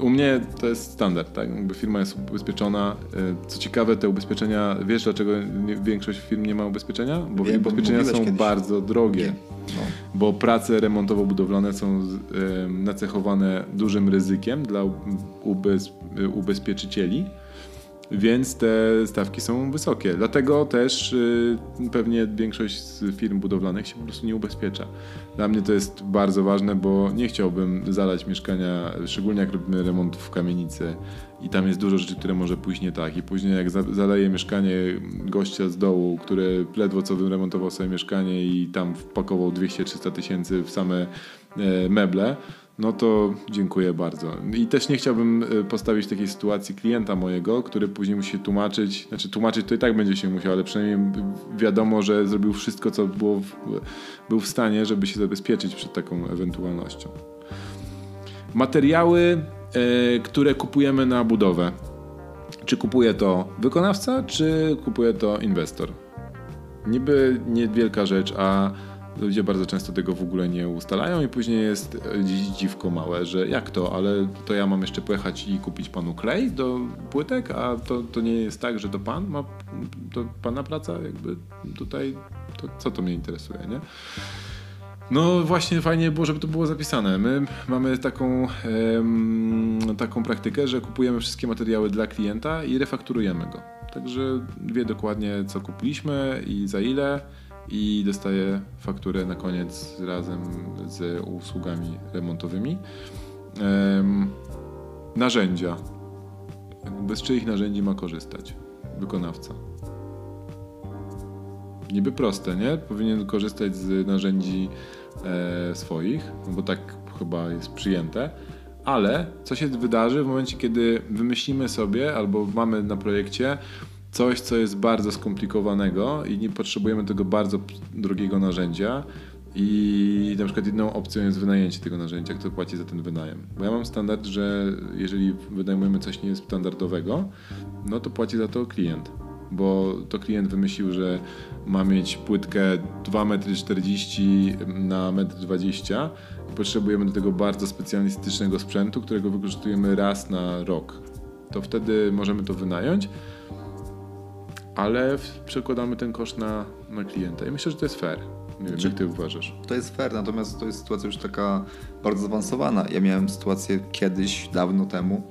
u mnie to jest standard, tak? Jakby firma jest ubezpieczona. E, co ciekawe, te ubezpieczenia, wiesz dlaczego większość firm nie ma ubezpieczenia? Bo Wiem, ubezpieczenia są kiedyś. bardzo drogie. No. Bo prace remontowo-budowlane są e, nacechowane dużym ryzykiem dla ubez, ubezpieczycieli więc te stawki są wysokie. Dlatego też y, pewnie większość z firm budowlanych się po prostu nie ubezpiecza. Dla mnie to jest bardzo ważne, bo nie chciałbym zalać mieszkania, szczególnie jak robimy remont w kamienicy i tam jest dużo rzeczy, które może pójść nie tak. I później jak zaleje mieszkanie gościa z dołu, który ledwo co wyremontował sobie mieszkanie i tam wpakował 200-300 tysięcy w same e, meble, no to dziękuję bardzo. I też nie chciałbym e, postawić takiej sytuacji klienta mojego, który później musi tłumaczyć, znaczy tłumaczyć to i tak będzie się musiał, ale przynajmniej wiadomo, że zrobił wszystko, co było w, był w stanie, żeby się zabezpieczyć przed taką ewentualnością. Materiały, e, które kupujemy na budowę. Czy kupuje to wykonawca, czy kupuje to inwestor? Niby niewielka rzecz, a Ludzie bardzo często tego w ogóle nie ustalają i później jest dziwko małe, że jak to, ale to ja mam jeszcze pojechać i kupić panu klej do płytek, a to, to nie jest tak, że to pan ma, to pana praca jakby tutaj, to co to mnie interesuje, nie? No właśnie fajnie było, żeby to było zapisane. My mamy taką, em, taką praktykę, że kupujemy wszystkie materiały dla klienta i refakturujemy go. Także wie dokładnie co kupiliśmy i za ile i dostaję fakturę na koniec razem z usługami remontowymi. Narzędzia. Bez czyich narzędzi ma korzystać wykonawca? Niby proste, nie? Powinien korzystać z narzędzi e, swoich, bo tak chyba jest przyjęte. Ale co się wydarzy w momencie, kiedy wymyślimy sobie albo mamy na projekcie coś, co jest bardzo skomplikowanego i nie potrzebujemy tego bardzo drogiego narzędzia. I na przykład jedną opcją jest wynajęcie tego narzędzia, kto płaci za ten wynajem. Bo ja mam standard, że jeżeli wynajmujemy coś niestandardowego, no to płaci za to klient. Bo to klient wymyślił, że ma mieć płytkę 2,40 m na 1,20 m i potrzebujemy do tego bardzo specjalistycznego sprzętu, którego wykorzystujemy raz na rok. To wtedy możemy to wynająć ale przekładamy ten koszt na, na klienta. I myślę, że to jest fair. Nie wiem, Czy jak ty uważasz? To jest fair, natomiast to jest sytuacja już taka bardzo zaawansowana. Ja miałem sytuację kiedyś, dawno temu,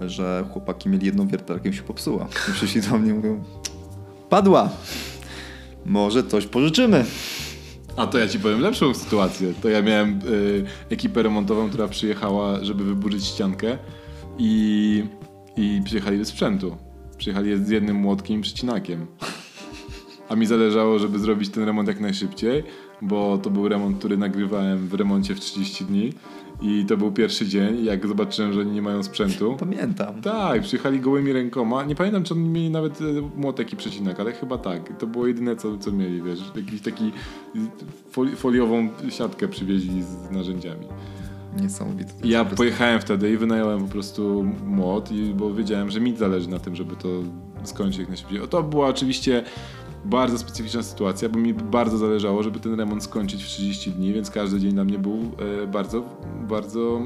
że chłopaki mieli jedną wiertarkę i się popsuła. I przyszli do mnie i mówią, padła, może coś pożyczymy. A to ja ci powiem lepszą sytuację. To ja miałem y, ekipę remontową, która przyjechała, żeby wyburzyć ściankę i, i przyjechali bez sprzętu. Przyjechali z jednym młotkiem i przecinakiem. A mi zależało, żeby zrobić ten remont jak najszybciej, bo to był remont, który nagrywałem w remoncie w 30 dni. I to był pierwszy dzień, jak zobaczyłem, że oni nie mają sprzętu. Pamiętam. Tak, przyjechali gołymi rękoma. Nie pamiętam, czy oni mieli nawet e, młotek i przecinak, ale chyba tak. To było jedyne, co, co mieli, wiesz. Jakiś taki foliową siatkę przywieźli z narzędziami. Niesamowite. Ja pojechałem wtedy i wynająłem po prostu młot, bo wiedziałem, że mi zależy na tym, żeby to skończyć jak najszybciej. O, to była oczywiście bardzo specyficzna sytuacja, bo mi bardzo zależało, żeby ten remont skończyć w 30 dni, więc każdy dzień dla mnie był e, bardzo, bardzo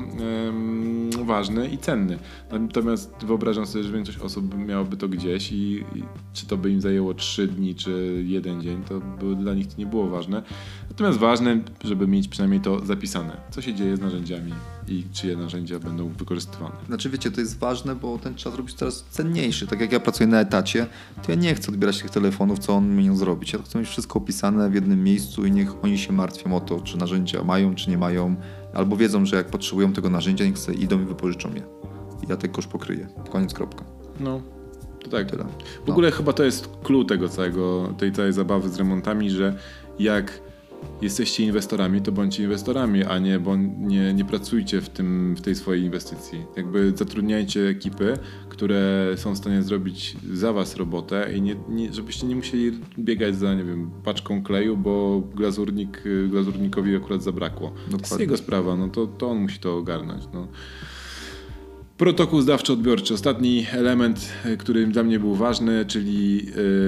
ważny i cenny. Natomiast wyobrażam sobie, że większość osób miałoby to gdzieś i, i czy to by im zajęło 3 dni, czy jeden dzień, to by dla nich to nie było ważne. Natomiast ważne, żeby mieć przynajmniej to zapisane, co się dzieje z narzędziami i czyje narzędzia będą wykorzystywane. Znaczy wiecie, to jest ważne, bo ten czas robić coraz cenniejszy. Tak jak ja pracuję na etacie, to ja nie chcę odbierać tych telefonów, co on mi zrobić. Ja chcę mieć wszystko opisane w jednym miejscu i niech oni się martwią o to, czy narzędzia mają, czy nie mają, albo wiedzą, że jak potrzebują tego narzędzia, niech sobie idą i wypożyczą je. I ja ten koszt pokryję. Koniec, kropka. No, To tak. Tyle. W no. ogóle chyba to jest clue tego całego, tej całej zabawy z remontami, że jak jesteście inwestorami, to bądźcie inwestorami, a nie, bo nie, nie pracujcie w, tym, w tej swojej inwestycji. Jakby zatrudniajcie ekipy, które są w stanie zrobić za was robotę i nie, nie, żebyście nie musieli biegać za, nie wiem, paczką kleju, bo glazurnik, glazurnikowi akurat zabrakło. Dokładnie. To jest jego sprawa, no to, to on musi to ogarnąć. No. Protokół zdawczo-odbiorczy. Ostatni element, e, który dla mnie był ważny, czyli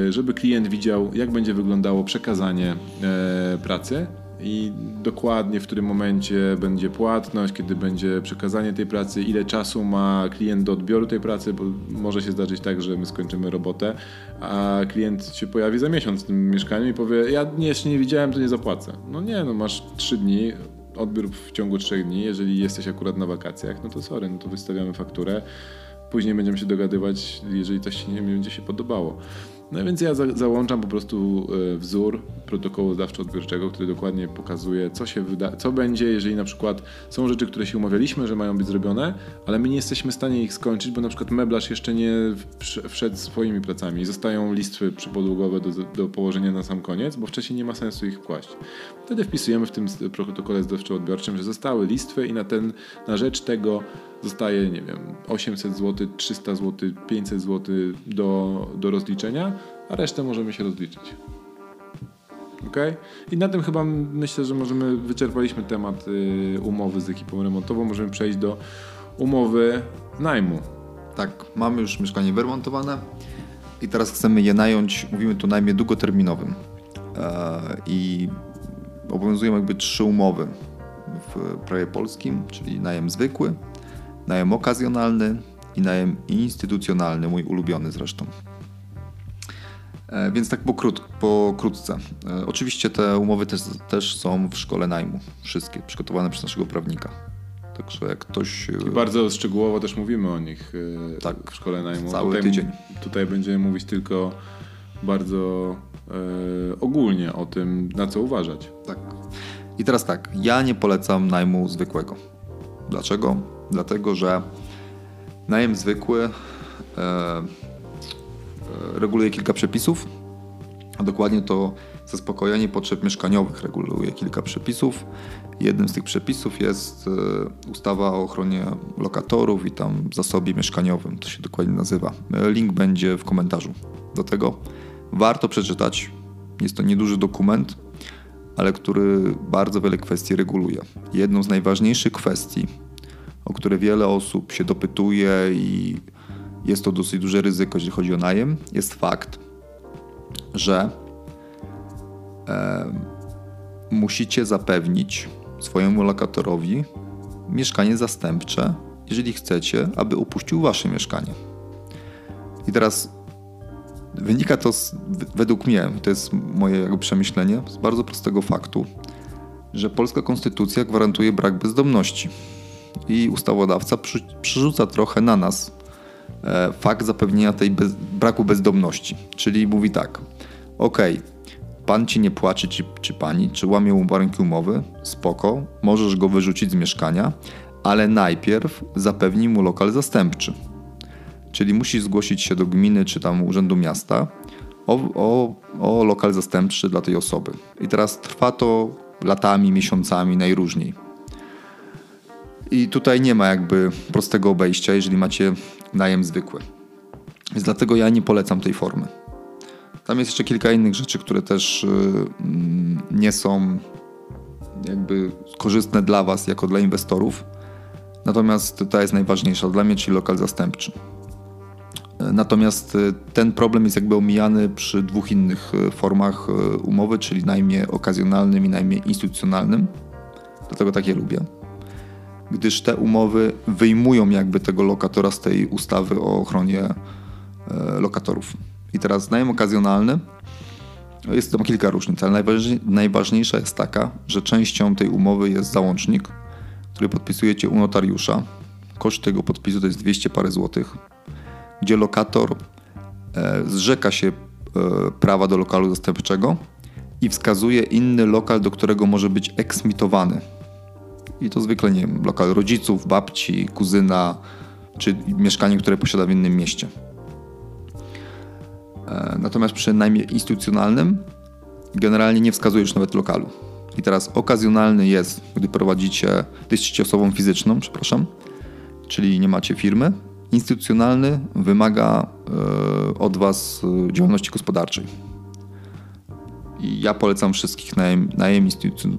e, żeby klient widział, jak będzie wyglądało przekazanie e, pracy i dokładnie w którym momencie będzie płatność, kiedy będzie przekazanie tej pracy, ile czasu ma klient do odbioru tej pracy, bo może się zdarzyć tak, że my skończymy robotę, a klient się pojawi za miesiąc w tym mieszkaniu i powie, ja jeszcze nie widziałem, to nie zapłacę. No nie, no masz trzy dni, odbiór w ciągu trzech dni. Jeżeli jesteś akurat na wakacjach, no to sorry, no to wystawiamy fakturę. Później będziemy się dogadywać, jeżeli coś nie będzie się podobało. No więc ja za, załączam po prostu e, wzór protokołu zdawczo-odbiorczego, który dokładnie pokazuje, co się wyda co będzie, jeżeli na przykład są rzeczy, które się umawialiśmy, że mają być zrobione, ale my nie jesteśmy w stanie ich skończyć, bo na przykład meblarz jeszcze nie wszedł swoimi pracami zostają listwy przypodłogowe do, do położenia na sam koniec, bo wcześniej nie ma sensu ich kłaść. Wtedy wpisujemy w tym protokole zdawczo-odbiorczym, że zostały listwy i na, ten, na rzecz tego zostaje, nie wiem, 800 zł, 300 zł, 500 zł do, do rozliczenia, a resztę możemy się rozliczyć. Ok? I na tym chyba myślę, że możemy, wyczerpaliśmy temat y, umowy z ekipą remontową, możemy przejść do umowy najmu. Tak, mamy już mieszkanie wyremontowane i teraz chcemy je nająć, mówimy tu najmie długoterminowym. E, I obowiązują jakby trzy umowy w prawie polskim, czyli najem zwykły, najem okazjonalny i najem instytucjonalny, mój ulubiony zresztą. E, więc tak pokrót, pokrótce. E, oczywiście te umowy też, też są w szkole najmu. Wszystkie przygotowane przez naszego prawnika. Także jak ktoś. I bardzo szczegółowo też mówimy o nich e, tak, w szkole najmu. Cały tutaj, tydzień. Tutaj będziemy mówić tylko bardzo e, ogólnie o tym, na co uważać. Tak. I teraz tak, ja nie polecam najmu zwykłego. Dlaczego? Dlatego, że najem zwykły e, e, reguluje kilka przepisów, a dokładnie to zaspokojenie potrzeb mieszkaniowych reguluje kilka przepisów. Jednym z tych przepisów jest e, ustawa o ochronie lokatorów i tam zasobie mieszkaniowym, to się dokładnie nazywa. Link będzie w komentarzu do tego. Warto przeczytać. Jest to nieduży dokument, ale który bardzo wiele kwestii reguluje. Jedną z najważniejszych kwestii o które wiele osób się dopytuje i jest to dosyć duże ryzyko, jeżeli chodzi o najem, jest fakt, że e, musicie zapewnić swojemu lokatorowi mieszkanie zastępcze, jeżeli chcecie, aby opuścił wasze mieszkanie. I teraz wynika to z, według mnie, to jest moje jakby przemyślenie, z bardzo prostego faktu, że polska konstytucja gwarantuje brak bezdomności i ustawodawca przy, przerzuca trochę na nas e, fakt zapewnienia tej bez, braku bezdomności. Czyli mówi tak, ok, pan ci nie płaci, czy, czy pani, czy łamie warunki umowy, spoko, możesz go wyrzucić z mieszkania, ale najpierw zapewnij mu lokal zastępczy. Czyli musisz zgłosić się do gminy czy tam urzędu miasta o, o, o lokal zastępczy dla tej osoby. I teraz trwa to latami, miesiącami, najróżniej. I tutaj nie ma jakby prostego obejścia, jeżeli macie najem zwykły. Więc dlatego ja nie polecam tej formy. Tam jest jeszcze kilka innych rzeczy, które też mm, nie są jakby korzystne dla Was jako dla inwestorów. Natomiast ta jest najważniejsza dla mnie, czyli lokal zastępczy. Natomiast y, ten problem jest jakby omijany przy dwóch innych y, formach y, umowy, czyli najmie okazjonalnym i najmie instytucjonalnym. Dlatego takie lubię gdyż te umowy wyjmują jakby tego lokatora z tej ustawy o ochronie e, lokatorów. I teraz najem okazjonalny jest tam kilka różnic, ale najważniejsza jest taka, że częścią tej umowy jest załącznik, który podpisujecie u notariusza. Koszt tego podpisu to jest 200 parę złotych, gdzie lokator e, zrzeka się e, prawa do lokalu zastępczego i wskazuje inny lokal, do którego może być eksmitowany i to zwykle, nie wiem, lokal rodziców, babci, kuzyna, czy mieszkanie, które posiada w innym mieście. E, natomiast przy najmie instytucjonalnym generalnie nie wskazujesz nawet lokalu. I teraz okazjonalny jest, gdy prowadzicie, gdy jesteście osobą fizyczną, przepraszam, czyli nie macie firmy. Instytucjonalny wymaga e, od Was e, działalności gospodarczej. Ja polecam wszystkich najem, najem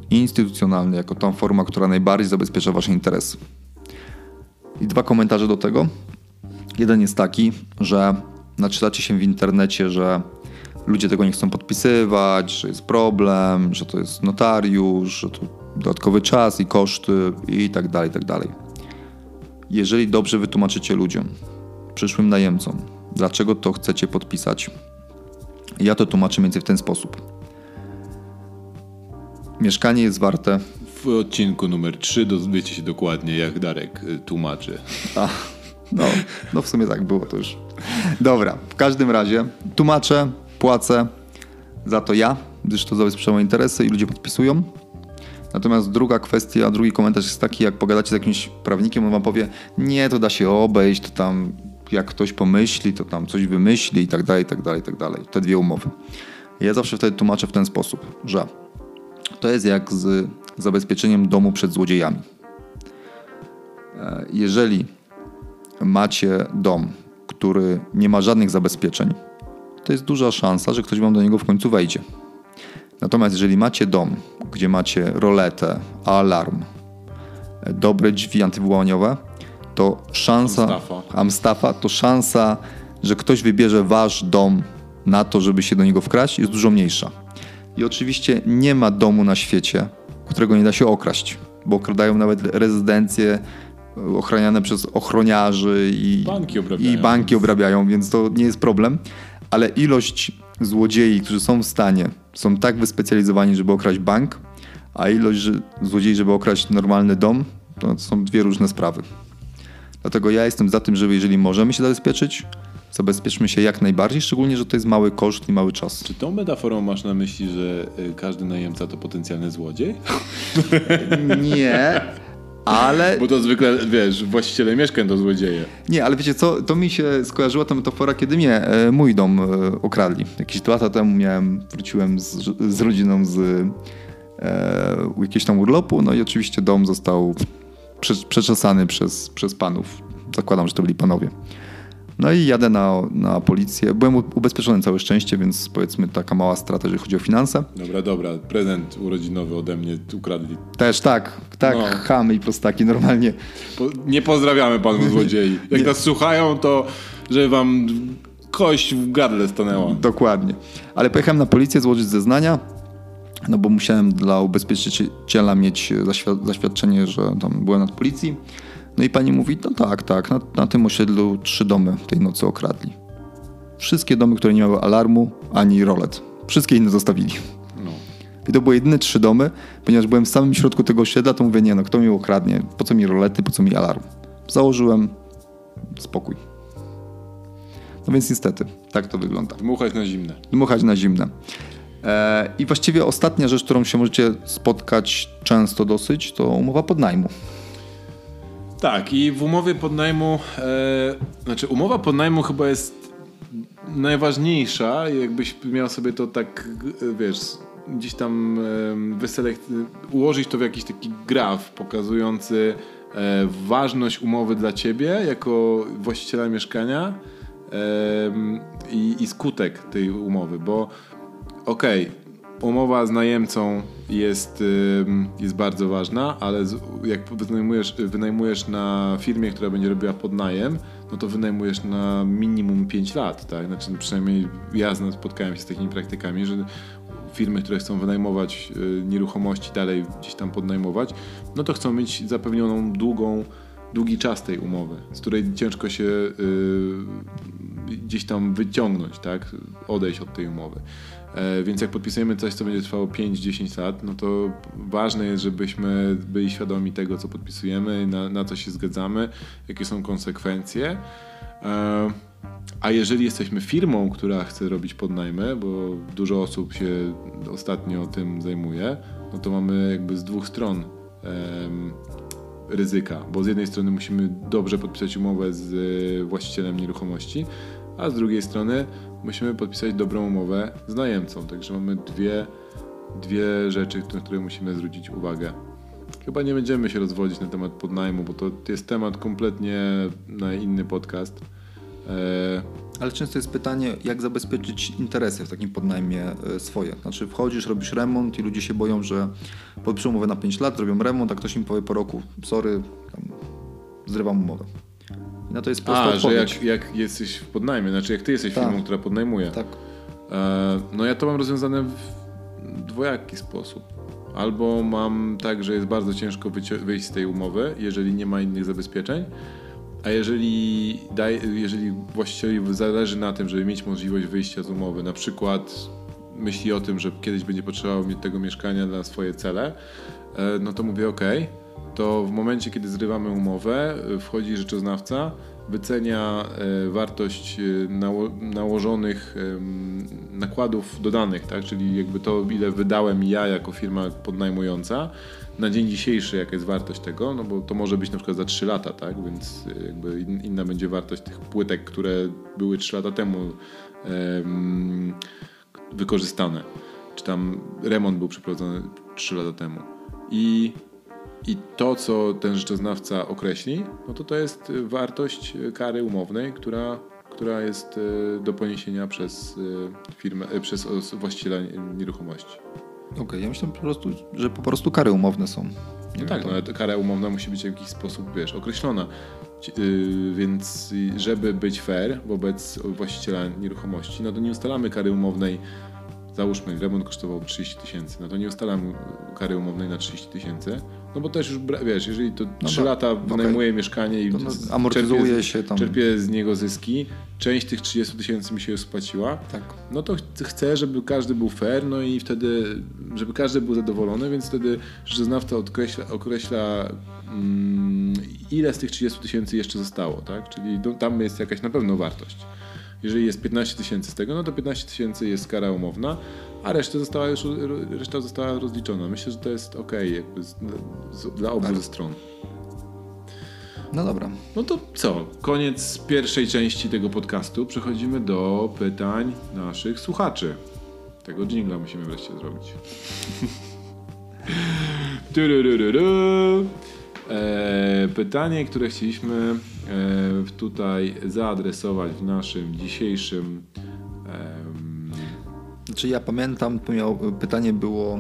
instytucjonalny jako tą formę, która najbardziej zabezpiecza Wasze interesy. I dwa komentarze do tego. Jeden jest taki, że naczytacie się w internecie, że ludzie tego nie chcą podpisywać, że jest problem, że to jest notariusz, że to dodatkowy czas i koszty i tak dalej, i tak dalej. Jeżeli dobrze wytłumaczycie ludziom, przyszłym najemcom, dlaczego to chcecie podpisać, ja to tłumaczę między w ten sposób. Mieszkanie jest warte. W odcinku numer 3 dowiecie się dokładnie, jak Darek y, tłumaczy. A, no, no w sumie tak było to już. Dobra, w każdym razie tłumaczę, płacę za to ja, gdyż to zabezpiecza interesy i ludzie podpisują. Natomiast druga kwestia, drugi komentarz jest taki, jak pogadacie z jakimś prawnikiem, on wam powie, nie, to da się obejść, to tam jak ktoś pomyśli, to tam coś wymyśli i tak dalej, i tak dalej, i tak dalej. Te dwie umowy. Ja zawsze wtedy tłumaczę w ten sposób, że to jest jak z zabezpieczeniem domu przed złodziejami. E, jeżeli macie dom, który nie ma żadnych zabezpieczeń, to jest duża szansa, że ktoś wam do niego w końcu wejdzie. Natomiast jeżeli macie dom, gdzie macie roletę, alarm, dobre drzwi antywyłamaniowe, to szansa Amstafa. Amstafa, to szansa, że ktoś wybierze wasz dom na to, żeby się do niego wkraść, jest dużo mniejsza. I oczywiście nie ma domu na świecie, którego nie da się okraść, bo okradają nawet rezydencje ochraniane przez ochroniarzy i banki obrabiają, i banki obrabiają więc to nie jest problem ale ilość złodziei, którzy są w stanie, są tak wyspecjalizowani, żeby okraść bank, a ilość złodziei, żeby okraść normalny dom, to są dwie różne sprawy. Dlatego ja jestem za tym, żeby jeżeli możemy się zabezpieczyć, zabezpieczmy się jak najbardziej, szczególnie, że to jest mały koszt i mały czas. Czy tą metaforą masz na myśli, że y, każdy najemca to potencjalny złodziej? [laughs] Nie, ale... Bo to zwykle, wiesz, właściciele mieszkań to złodzieje. Nie, ale wiecie co, to mi się skojarzyła ta metafora, kiedy mnie e, mój dom e, okradli. Jakieś dwa lata temu miałem, wróciłem z, z rodziną z e, jakiegoś tam urlopu, no i oczywiście dom został prze, przeczesany przez, przez panów. Zakładam, że to byli panowie. No i jadę na, na policję. Byłem ubezpieczony całe szczęście, więc powiedzmy taka mała strata, jeżeli chodzi o finanse. Dobra, dobra. Prezent urodzinowy ode mnie ukradli. Też tak, tak, no. chamy i prostaki normalnie. Po, nie pozdrawiamy panu złodziei. [laughs] Jak nie. nas słuchają, to żeby wam kość w gardle stanęła. Dokładnie. Ale pojechałem na policję złożyć zeznania, no bo musiałem dla ubezpieczyciela mieć zaświadczenie, że tam byłem na policji. No i pani mówi, no tak, tak, na, na tym osiedlu trzy domy tej nocy okradli. Wszystkie domy, które nie miały alarmu ani rolet. Wszystkie inne zostawili. No. I to były jedyne trzy domy, ponieważ byłem w samym środku tego osiedla, to mówię, nie no, kto mi okradnie? Po co mi rolety, po co mi alarm? Założyłem spokój. No więc niestety, tak to wygląda. Dmuchać na zimne. Dmuchać na zimne. E, I właściwie ostatnia rzecz, którą się możecie spotkać często dosyć, to umowa podnajmu. Tak, i w umowie podnajmu, e, znaczy umowa podnajmu chyba jest najważniejsza, jakbyś miał sobie to tak, wiesz, gdzieś tam e, wyselekt, ułożyć to w jakiś taki graf pokazujący e, ważność umowy dla ciebie jako właściciela mieszkania e, i, i skutek tej umowy, bo okej, okay, umowa z najemcą jest, jest bardzo ważna, ale jak wynajmujesz, wynajmujesz na firmie, która będzie robiła podnajem, no to wynajmujesz na minimum 5 lat, tak? Znaczy przynajmniej ja spotkałem się z takimi praktykami, że firmy, które chcą wynajmować y, nieruchomości dalej gdzieś tam podnajmować, no to chcą mieć zapewnioną długą, długi czas tej umowy, z której ciężko się y, gdzieś tam wyciągnąć, tak? Odejść od tej umowy. E, więc jak podpisujemy coś, co będzie trwało 5-10 lat, no to ważne jest, żebyśmy byli świadomi tego, co podpisujemy, na, na co się zgadzamy, jakie są konsekwencje. E, a jeżeli jesteśmy firmą, która chce robić podnajmy, bo dużo osób się ostatnio tym zajmuje, no to mamy jakby z dwóch stron ryzyka, bo z jednej strony musimy dobrze podpisać umowę z właścicielem nieruchomości, a z drugiej strony musimy podpisać dobrą umowę z najemcą. Także mamy dwie, dwie rzeczy, na które musimy zwrócić uwagę. Chyba nie będziemy się rozwodzić na temat podnajmu, bo to jest temat kompletnie na inny podcast. E... Ale często jest pytanie, jak zabezpieczyć interesy w takim podnajmie e, swoje. Znaczy wchodzisz, robisz remont i ludzie się boją, że podpiszą umowę na 5 lat, robią remont, a ktoś im powie po roku, sorry, zrywam umowę. Na to jest prosta a, odpowiedź. że jak, jak jesteś w podnajmie, znaczy jak ty jesteś tak. firmą, która podnajmuje. Tak. E, no ja to mam rozwiązane w dwojaki sposób. Albo mam tak, że jest bardzo ciężko wyjść z tej umowy, jeżeli nie ma innych zabezpieczeń, a jeżeli, daj, jeżeli właścicielowi zależy na tym, żeby mieć możliwość wyjścia z umowy, na przykład myśli o tym, że kiedyś będzie potrzebował mieć tego mieszkania na swoje cele, e, no to mówię ok, to w momencie, kiedy zrywamy umowę, wchodzi rzeczoznawca, wycenia e, wartość e, nało nałożonych nakładów dodanych, tak? czyli jakby to, ile wydałem ja jako firma podnajmująca na dzień dzisiejszy, jaka jest wartość tego, no bo to może być na przykład za 3 lata, tak? więc e, jakby inna będzie wartość tych płytek, które były 3 lata temu wykorzystane, czy tam remont był przeprowadzony 3 lata temu. I i to, co ten rzeczoznawca określi, no to to jest y, wartość y, kary umownej, która, która jest y, do poniesienia przez firmę, przez właściciela nieruchomości. Okej, okay, ja myślę po prostu, że po prostu kary umowne są. No tak, no, ale kara umowna musi być w jakiś sposób, wiesz, określona. Więc żeby być fair wobec właściciela nieruchomości, no to nie ustalamy kary umownej załóżmy, remont kosztował 30 tysięcy, no to nie ustalam kary umownej na 30 tysięcy, no bo też już, wiesz, jeżeli to no 3 lata wynajmuję okay. mieszkanie i no, amortyzuje czerpię, się tam. czerpię z niego zyski, część tych 30 tysięcy mi się już spłaciła, tak. no to chcę, żeby każdy był fair, no i wtedy, żeby każdy był zadowolony, więc wtedy rzeczoznawca określa, określa mm, ile z tych 30 tysięcy jeszcze zostało, tak? Czyli tam jest jakaś na pewno wartość. Jeżeli jest 15 tysięcy z tego, no to 15 tysięcy jest kara umowna, a reszta została już reszta została rozliczona. Myślę, że to jest ok jakby z, z, dla obu tak. ze stron. No dobra. No to co? Koniec pierwszej części tego podcastu. Przechodzimy do pytań naszych słuchaczy. Tego jingla musimy wreszcie zrobić. [laughs] E, pytanie, które chcieliśmy tutaj zaadresować w naszym dzisiejszym. Czy ja pamiętam, miał, pytanie było.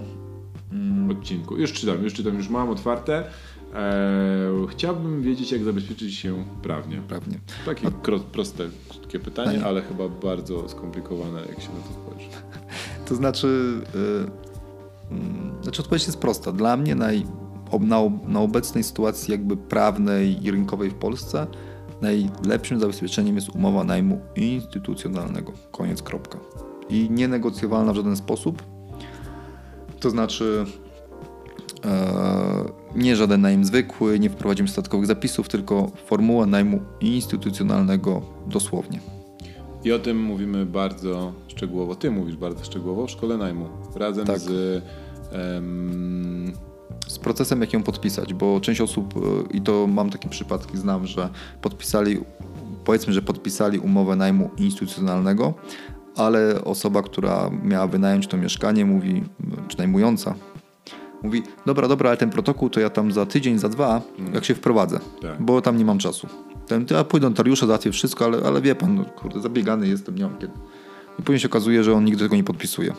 Mm, odcinku. Już czytam, już czytam, już mam otwarte. E, chciałbym wiedzieć, jak zabezpieczyć się prawnie. Prawnie. Takie A... proste, krótkie pytanie, ale chyba bardzo skomplikowane, jak się na to spojrzy. To znaczy, yy, yy, znaczy odpowiedź jest prosta. Dla mnie naj, na, na obecnej sytuacji jakby prawnej i rynkowej w Polsce najlepszym zabezpieczeniem jest umowa najmu instytucjonalnego. Koniec, kropka. I nienegocjowalna w żaden sposób. To znaczy e, nie żaden najem zwykły, nie wprowadzimy dodatkowych zapisów, tylko formuła najmu instytucjonalnego dosłownie. I o tym mówimy bardzo szczegółowo. Ty mówisz bardzo szczegółowo w szkole najmu. Razem tak. z um, z procesem, jak ją podpisać, bo część osób, e, i to mam takie przypadki, znam, że podpisali, powiedzmy, że podpisali umowę najmu instytucjonalnego, ale osoba, która miała wynająć to mieszkanie, mówi, czy najmująca, mówi, dobra, dobra, ale ten protokół to ja tam za tydzień, za dwa, mm. jak się wprowadzę, tak. bo tam nie mam czasu. Ten, ja pójdę do notariusza, załatwię wszystko, ale, ale wie pan, no, kurde, zabiegany jestem, nie mam kiedy. I później się okazuje, że on nigdy tego nie podpisuje.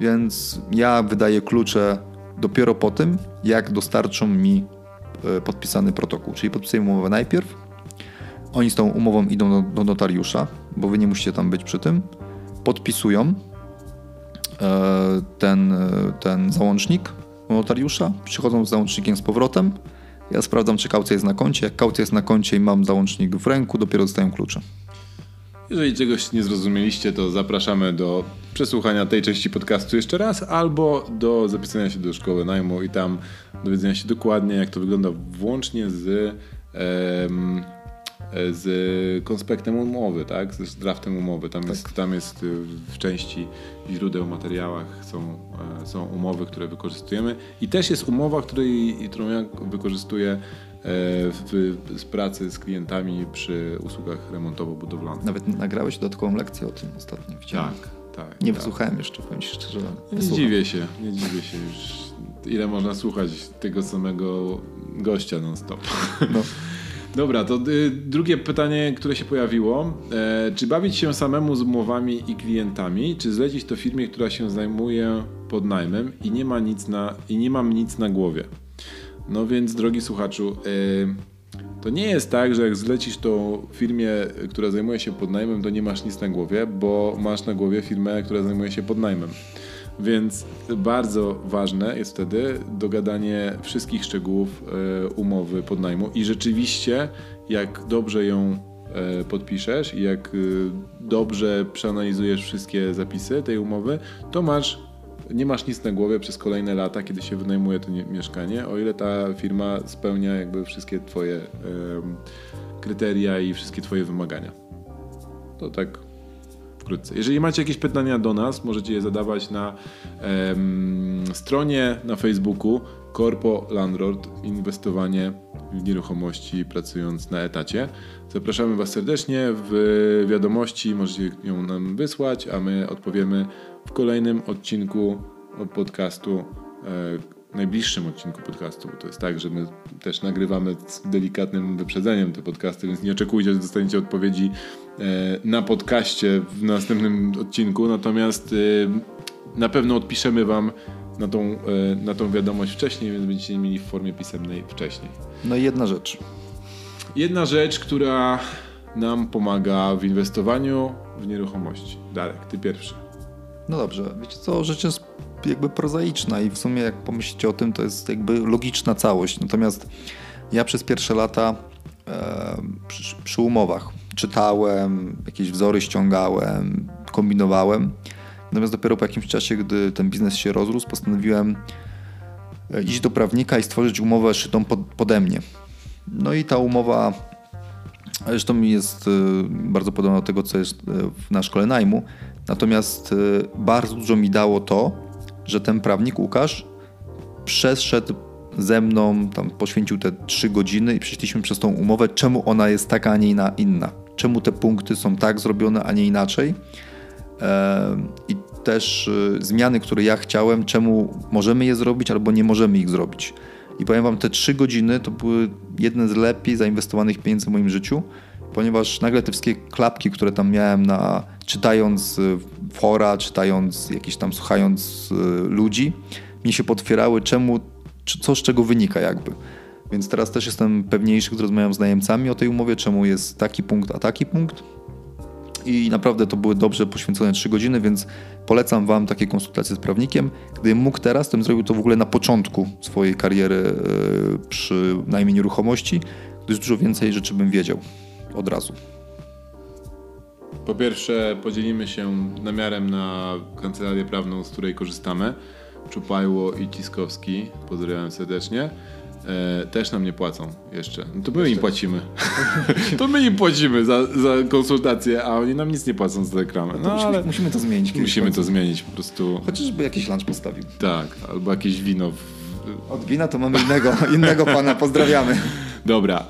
Więc ja wydaję klucze dopiero po tym, jak dostarczą mi e, podpisany protokół. Czyli podpisuję umowę najpierw, oni z tą umową idą do, do notariusza, bo wy nie musicie tam być przy tym, podpisują e, ten, e, ten załącznik notariusza, przychodzą z załącznikiem z powrotem, ja sprawdzam, czy kaucja jest na koncie. Jak kaucja jest na koncie i mam załącznik w ręku, dopiero dostaję klucze. Jeżeli czegoś nie zrozumieliście, to zapraszamy do przesłuchania tej części podcastu jeszcze raz, albo do zapisania się do szkoły najmu i tam dowiedzenia się dokładnie, jak to wygląda włącznie z e, z konspektem umowy, tak? Z draftem umowy. Tam, tak. jest, tam jest w części źródeł, materiałach są, są umowy, które wykorzystujemy. I też jest umowa, której, którą ja wykorzystuję w, z pracy z klientami przy usługach remontowo-budowlanych. Nawet nagrałeś dodatkową lekcję o tym ostatnio. Widziałem. Tak, tak. Nie tak. wysłuchałem jeszcze, powiem Ci szczerze. Nie dziwię się, nie dziwię się już. Ile można słuchać tego samego gościa non-stop. No. [laughs] Dobra, to y, drugie pytanie, które się pojawiło. E, czy bawić się samemu z umowami i klientami, czy zlecić to firmie, która się zajmuje podnajmem i nie ma nic na, i nie mam nic na głowie? No więc, drogi słuchaczu, to nie jest tak, że jak zlecisz to firmie, która zajmuje się podnajmem, to nie masz nic na głowie, bo masz na głowie firmę, która zajmuje się podnajmem. Więc bardzo ważne jest wtedy dogadanie wszystkich szczegółów e, umowy podnajmu i rzeczywiście, jak dobrze ją e, podpiszesz i jak dobrze przeanalizujesz wszystkie zapisy tej umowy, to masz nie masz nic na głowie przez kolejne lata, kiedy się wynajmuje to nie, mieszkanie, o ile ta firma spełnia jakby wszystkie twoje kryteria i wszystkie twoje wymagania. To tak wkrótce. Jeżeli macie jakieś pytania do nas, możecie je zadawać na stronie na Facebooku Corpo Landlord Inwestowanie w nieruchomości pracując na etacie. Zapraszamy Was serdecznie. W wiadomości możecie ją nam wysłać, a my odpowiemy w kolejnym odcinku podcastu, e, najbliższym odcinku podcastu, bo to jest tak, że my też nagrywamy z delikatnym wyprzedzeniem te podcasty, więc nie oczekujcie, że dostaniecie odpowiedzi e, na podcaście w następnym odcinku, natomiast e, na pewno odpiszemy Wam na tą, na tą wiadomość wcześniej, więc będziecie mieli w formie pisemnej wcześniej. No i jedna rzecz. Jedna rzecz, która nam pomaga w inwestowaniu w nieruchomości. Darek, ty pierwszy. No dobrze, wiecie co, rzecz jest jakby prozaiczna i w sumie jak pomyślicie o tym, to jest jakby logiczna całość. Natomiast ja przez pierwsze lata e, przy, przy, umowach czytałem, jakieś wzory ściągałem, kombinowałem. Natomiast dopiero po jakimś czasie, gdy ten biznes się rozrósł, postanowiłem e, iść do prawnika i stworzyć umowę szytą pod, pode mnie. No i ta umowa zresztą jest e, bardzo podobna do tego, co jest e, na szkole najmu. Natomiast bardzo dużo mi dało to, że ten prawnik Łukasz przeszedł ze mną, tam poświęcił te trzy godziny i przeszliśmy przez tą umowę, czemu ona jest taka, a nie inna. Czemu te punkty są tak zrobione, a nie inaczej. I też y, zmiany, które ja chciałem, czemu możemy je zrobić albo nie możemy ich zrobić. I powiem Wam, te trzy godziny to były jedne z lepiej zainwestowanych pieniędzy w moim życiu, ponieważ nagle te wszystkie klapki, które tam miałem na czytając y, fora, czytając jakieś tam, słuchając y, ludzi, mi się potwierały, czemu, co z czego wynika jakby. Więc teraz też jestem pewniejszy, gdy rozmawiam z najemcami o tej umowie, czemu jest taki punkt, a taki punkt. I naprawdę to były dobrze poświęcone 3 godziny, więc polecam Wam takie konsultacje z prawnikiem. Gdybym mógł teraz, to bym zrobił to w ogóle na początku swojej kariery y, przy najmniej nieruchomości, gdyż dużo więcej rzeczy bym wiedział od razu. Po pierwsze, podzielimy się namiarem na kancelarię prawną, z której korzystamy. Czupajło i Ciskowski. Pozdrawiam serdecznie. E, też nam nie płacą jeszcze. No to my jeszcze. im płacimy. [laughs] to my im płacimy za, za konsultacje, a oni nam nic nie płacą za reklamę. No, no musimy, ale musimy to zmienić. Musimy to zmienić po prostu. Chociażby jakiś lunch postawił. Tak, albo jakieś wino. W... Od wina to mamy innego, [laughs] innego pana. Pozdrawiamy. Dobra.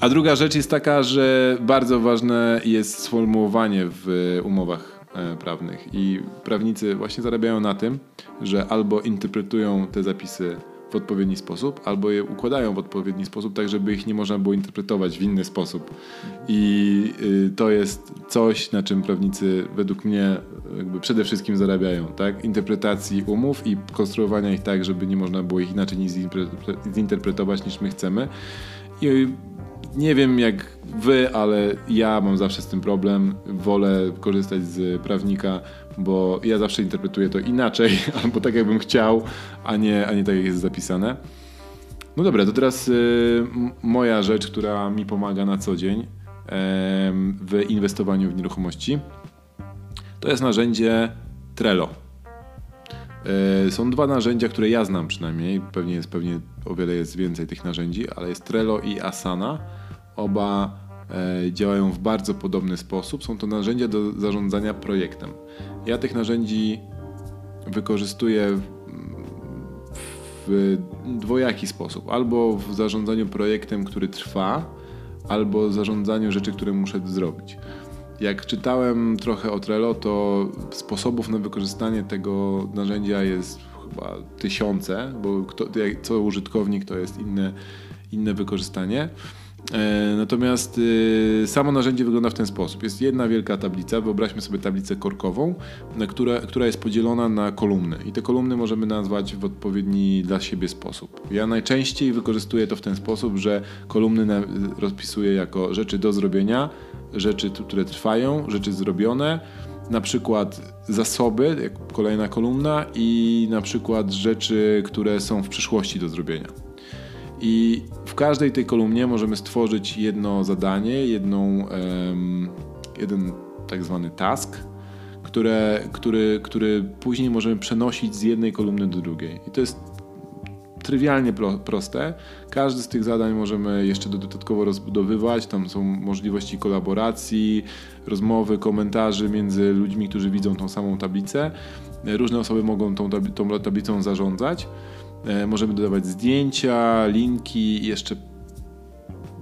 A druga rzecz jest taka, że bardzo ważne jest sformułowanie w umowach e, prawnych i prawnicy właśnie zarabiają na tym, że albo interpretują te zapisy w odpowiedni sposób, albo je układają w odpowiedni sposób, tak żeby ich nie można było interpretować w inny sposób. I y, to jest coś, na czym prawnicy według mnie jakby przede wszystkim zarabiają, tak? Interpretacji umów i konstruowania ich tak, żeby nie można było ich inaczej zinterpretować niż my chcemy. I nie wiem jak wy, ale ja mam zawsze z tym problem. Wolę korzystać z prawnika, bo ja zawsze interpretuję to inaczej, [laughs] albo tak jakbym chciał, a nie, a nie tak jak jest zapisane. No dobra, to teraz y, moja rzecz, która mi pomaga na co dzień y, w inwestowaniu w nieruchomości. To jest narzędzie Trello. Y, są dwa narzędzia, które ja znam przynajmniej. Pewnie jest pewnie o wiele jest więcej tych narzędzi, ale jest Trello i Asana. Oba działają w bardzo podobny sposób. Są to narzędzia do zarządzania projektem. Ja tych narzędzi wykorzystuję w dwojaki sposób. Albo w zarządzaniu projektem, który trwa, albo zarządzaniu rzeczy, które muszę zrobić. Jak czytałem trochę o Trello, to sposobów na wykorzystanie tego narzędzia jest chyba tysiące, bo kto, co użytkownik to jest inne, inne wykorzystanie. E, natomiast y, samo narzędzie wygląda w ten sposób. Jest jedna wielka tablica, wyobraźmy sobie tablicę korkową, która, która jest podzielona na kolumny. I te kolumny możemy nazwać w odpowiedni dla siebie sposób. Ja najczęściej wykorzystuję to w ten sposób, że kolumny rozpisuję jako rzeczy do zrobienia, rzeczy, które trwają, rzeczy zrobione, na przykład zasoby, jak kolejna kolumna, i na przykład rzeczy, które są w przyszłości do zrobienia. I w każdej tej kolumnie możemy stworzyć jedno zadanie, jedną, jeden tak zwany task, które, który, który później możemy przenosić z jednej kolumny do drugiej. I to jest trywialnie pro, proste. Każdy z tych zadań możemy jeszcze dodatkowo rozbudowywać. Tam są możliwości kolaboracji, rozmowy, komentarzy między ludźmi, którzy widzą tą samą tablicę. Różne osoby mogą tą tablicą zarządzać. E, możemy dodawać zdjęcia, linki i jeszcze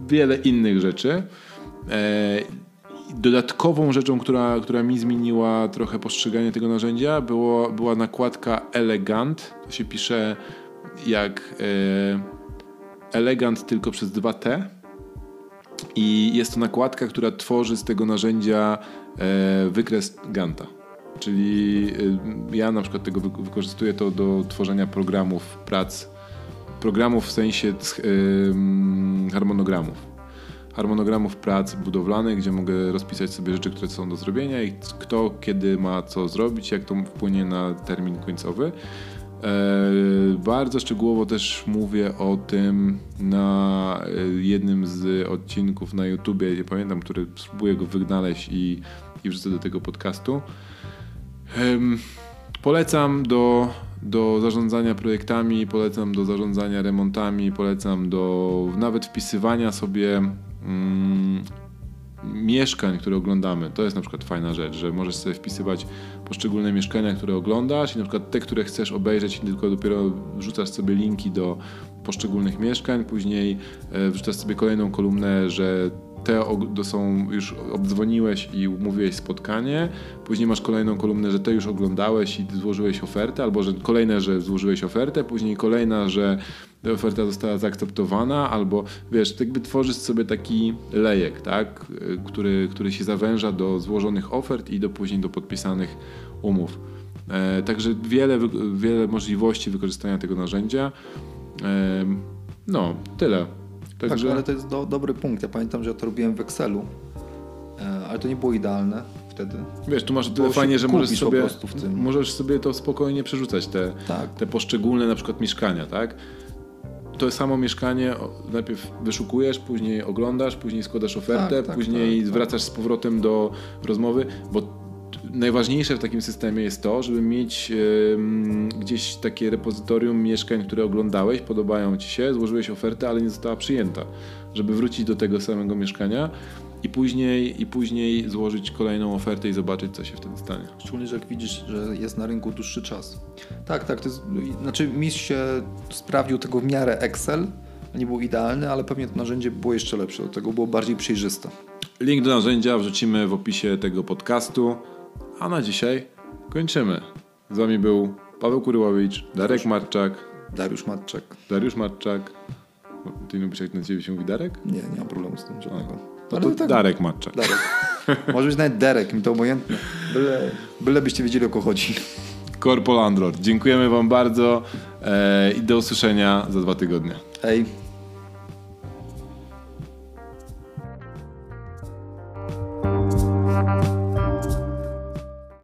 wiele innych rzeczy. E, dodatkową rzeczą, która, która mi zmieniła trochę postrzeganie tego narzędzia, było, była nakładka Elegant. To się pisze jak e, Elegant tylko przez 2T. I jest to nakładka, która tworzy z tego narzędzia wykres Ganta. Czyli y, ja na przykład tego wykorzystuję to do tworzenia programów prac, programów w sensie yy, harmonogramów. Harmonogramów prac budowlanych, gdzie mogę rozpisać sobie rzeczy, które są do zrobienia i kto kiedy ma co zrobić, jak to wpłynie na termin końcowy. E, bardzo szczegółowo też mówię o tym na e, jednym z odcinków na YouTubie, nie pamiętam, który spróbuję go wynaleźć i, i wrzucę do tego podcastu. Polecam do, do zarządzania projektami, polecam do zarządzania remontami, polecam do nawet wpisywania sobie mm, mieszkań, które oglądamy. To jest na przykład fajna rzecz, że możesz sobie wpisywać poszczególne mieszkania, które oglądasz i na przykład te, które chcesz obejrzeć, tylko dopiero wrzucasz sobie linki do poszczególnych mieszkań, później e, wrzucasz sobie kolejną kolumnę, że te są już obdzwoniłeś i umówiłeś spotkanie, później masz kolejną kolumnę, że te już oglądałeś i złożyłeś ofertę, albo że kolejne, że złożyłeś ofertę, później kolejna, że oferta została zaakceptowana, albo wiesz, jakby tworzysz sobie taki lejek, tak, który, który się zawęża do złożonych ofert i do później do podpisanych umów. E, także wiele, wiele możliwości wykorzystania tego narzędzia. E, no, tyle. Także... Tak, ale to jest do, dobry punkt. Ja pamiętam, że ja to robiłem w Excelu, e, ale to nie było idealne wtedy. Wiesz, tu masz tyle fajnie, że możesz sobie, możesz sobie to spokojnie przerzucać, te, tak. te poszczególne na przykład mieszkania, tak? To samo mieszkanie najpierw wyszukujesz, później oglądasz, później składasz ofertę, tak, tak, później tak, tak. wracasz z powrotem do rozmowy, bo najważniejsze w takim systemie jest to, żeby mieć gdzieś takie repozytorium mieszkań, które oglądałeś, podobają ci się, złożyłeś ofertę, ale nie została przyjęta. Żeby wrócić do tego samego mieszkania i później, i później złożyć kolejną ofertę i zobaczyć, co się wtedy stanie. Szczególnie, że jak widzisz, że jest na rynku dłuższy czas. Tak, tak. To jest, znaczy, mistrz się sprawdził tego w miarę Excel. Nie był idealny, ale pewnie to narzędzie było jeszcze lepsze. Do tego było bardziej przejrzyste. Link do narzędzia wrzucimy w opisie tego podcastu a na dzisiaj kończymy. Z Wami był Paweł Kuryłowicz, Darek Marczak. Dariusz Marczak. Dariusz Marczak. Ty nie lubisz jak na ciebie się mówi Darek? Nie, nie mam problemu z tym żadnego. No to, to tak, Darek Marczak. Darek. Może być nawet Derek, mi to obojętne. Byle, byle byście wiedzieli o co chodzi. Korpo Landlord. Dziękujemy Wam bardzo e, i do usłyszenia za dwa tygodnie. Hej.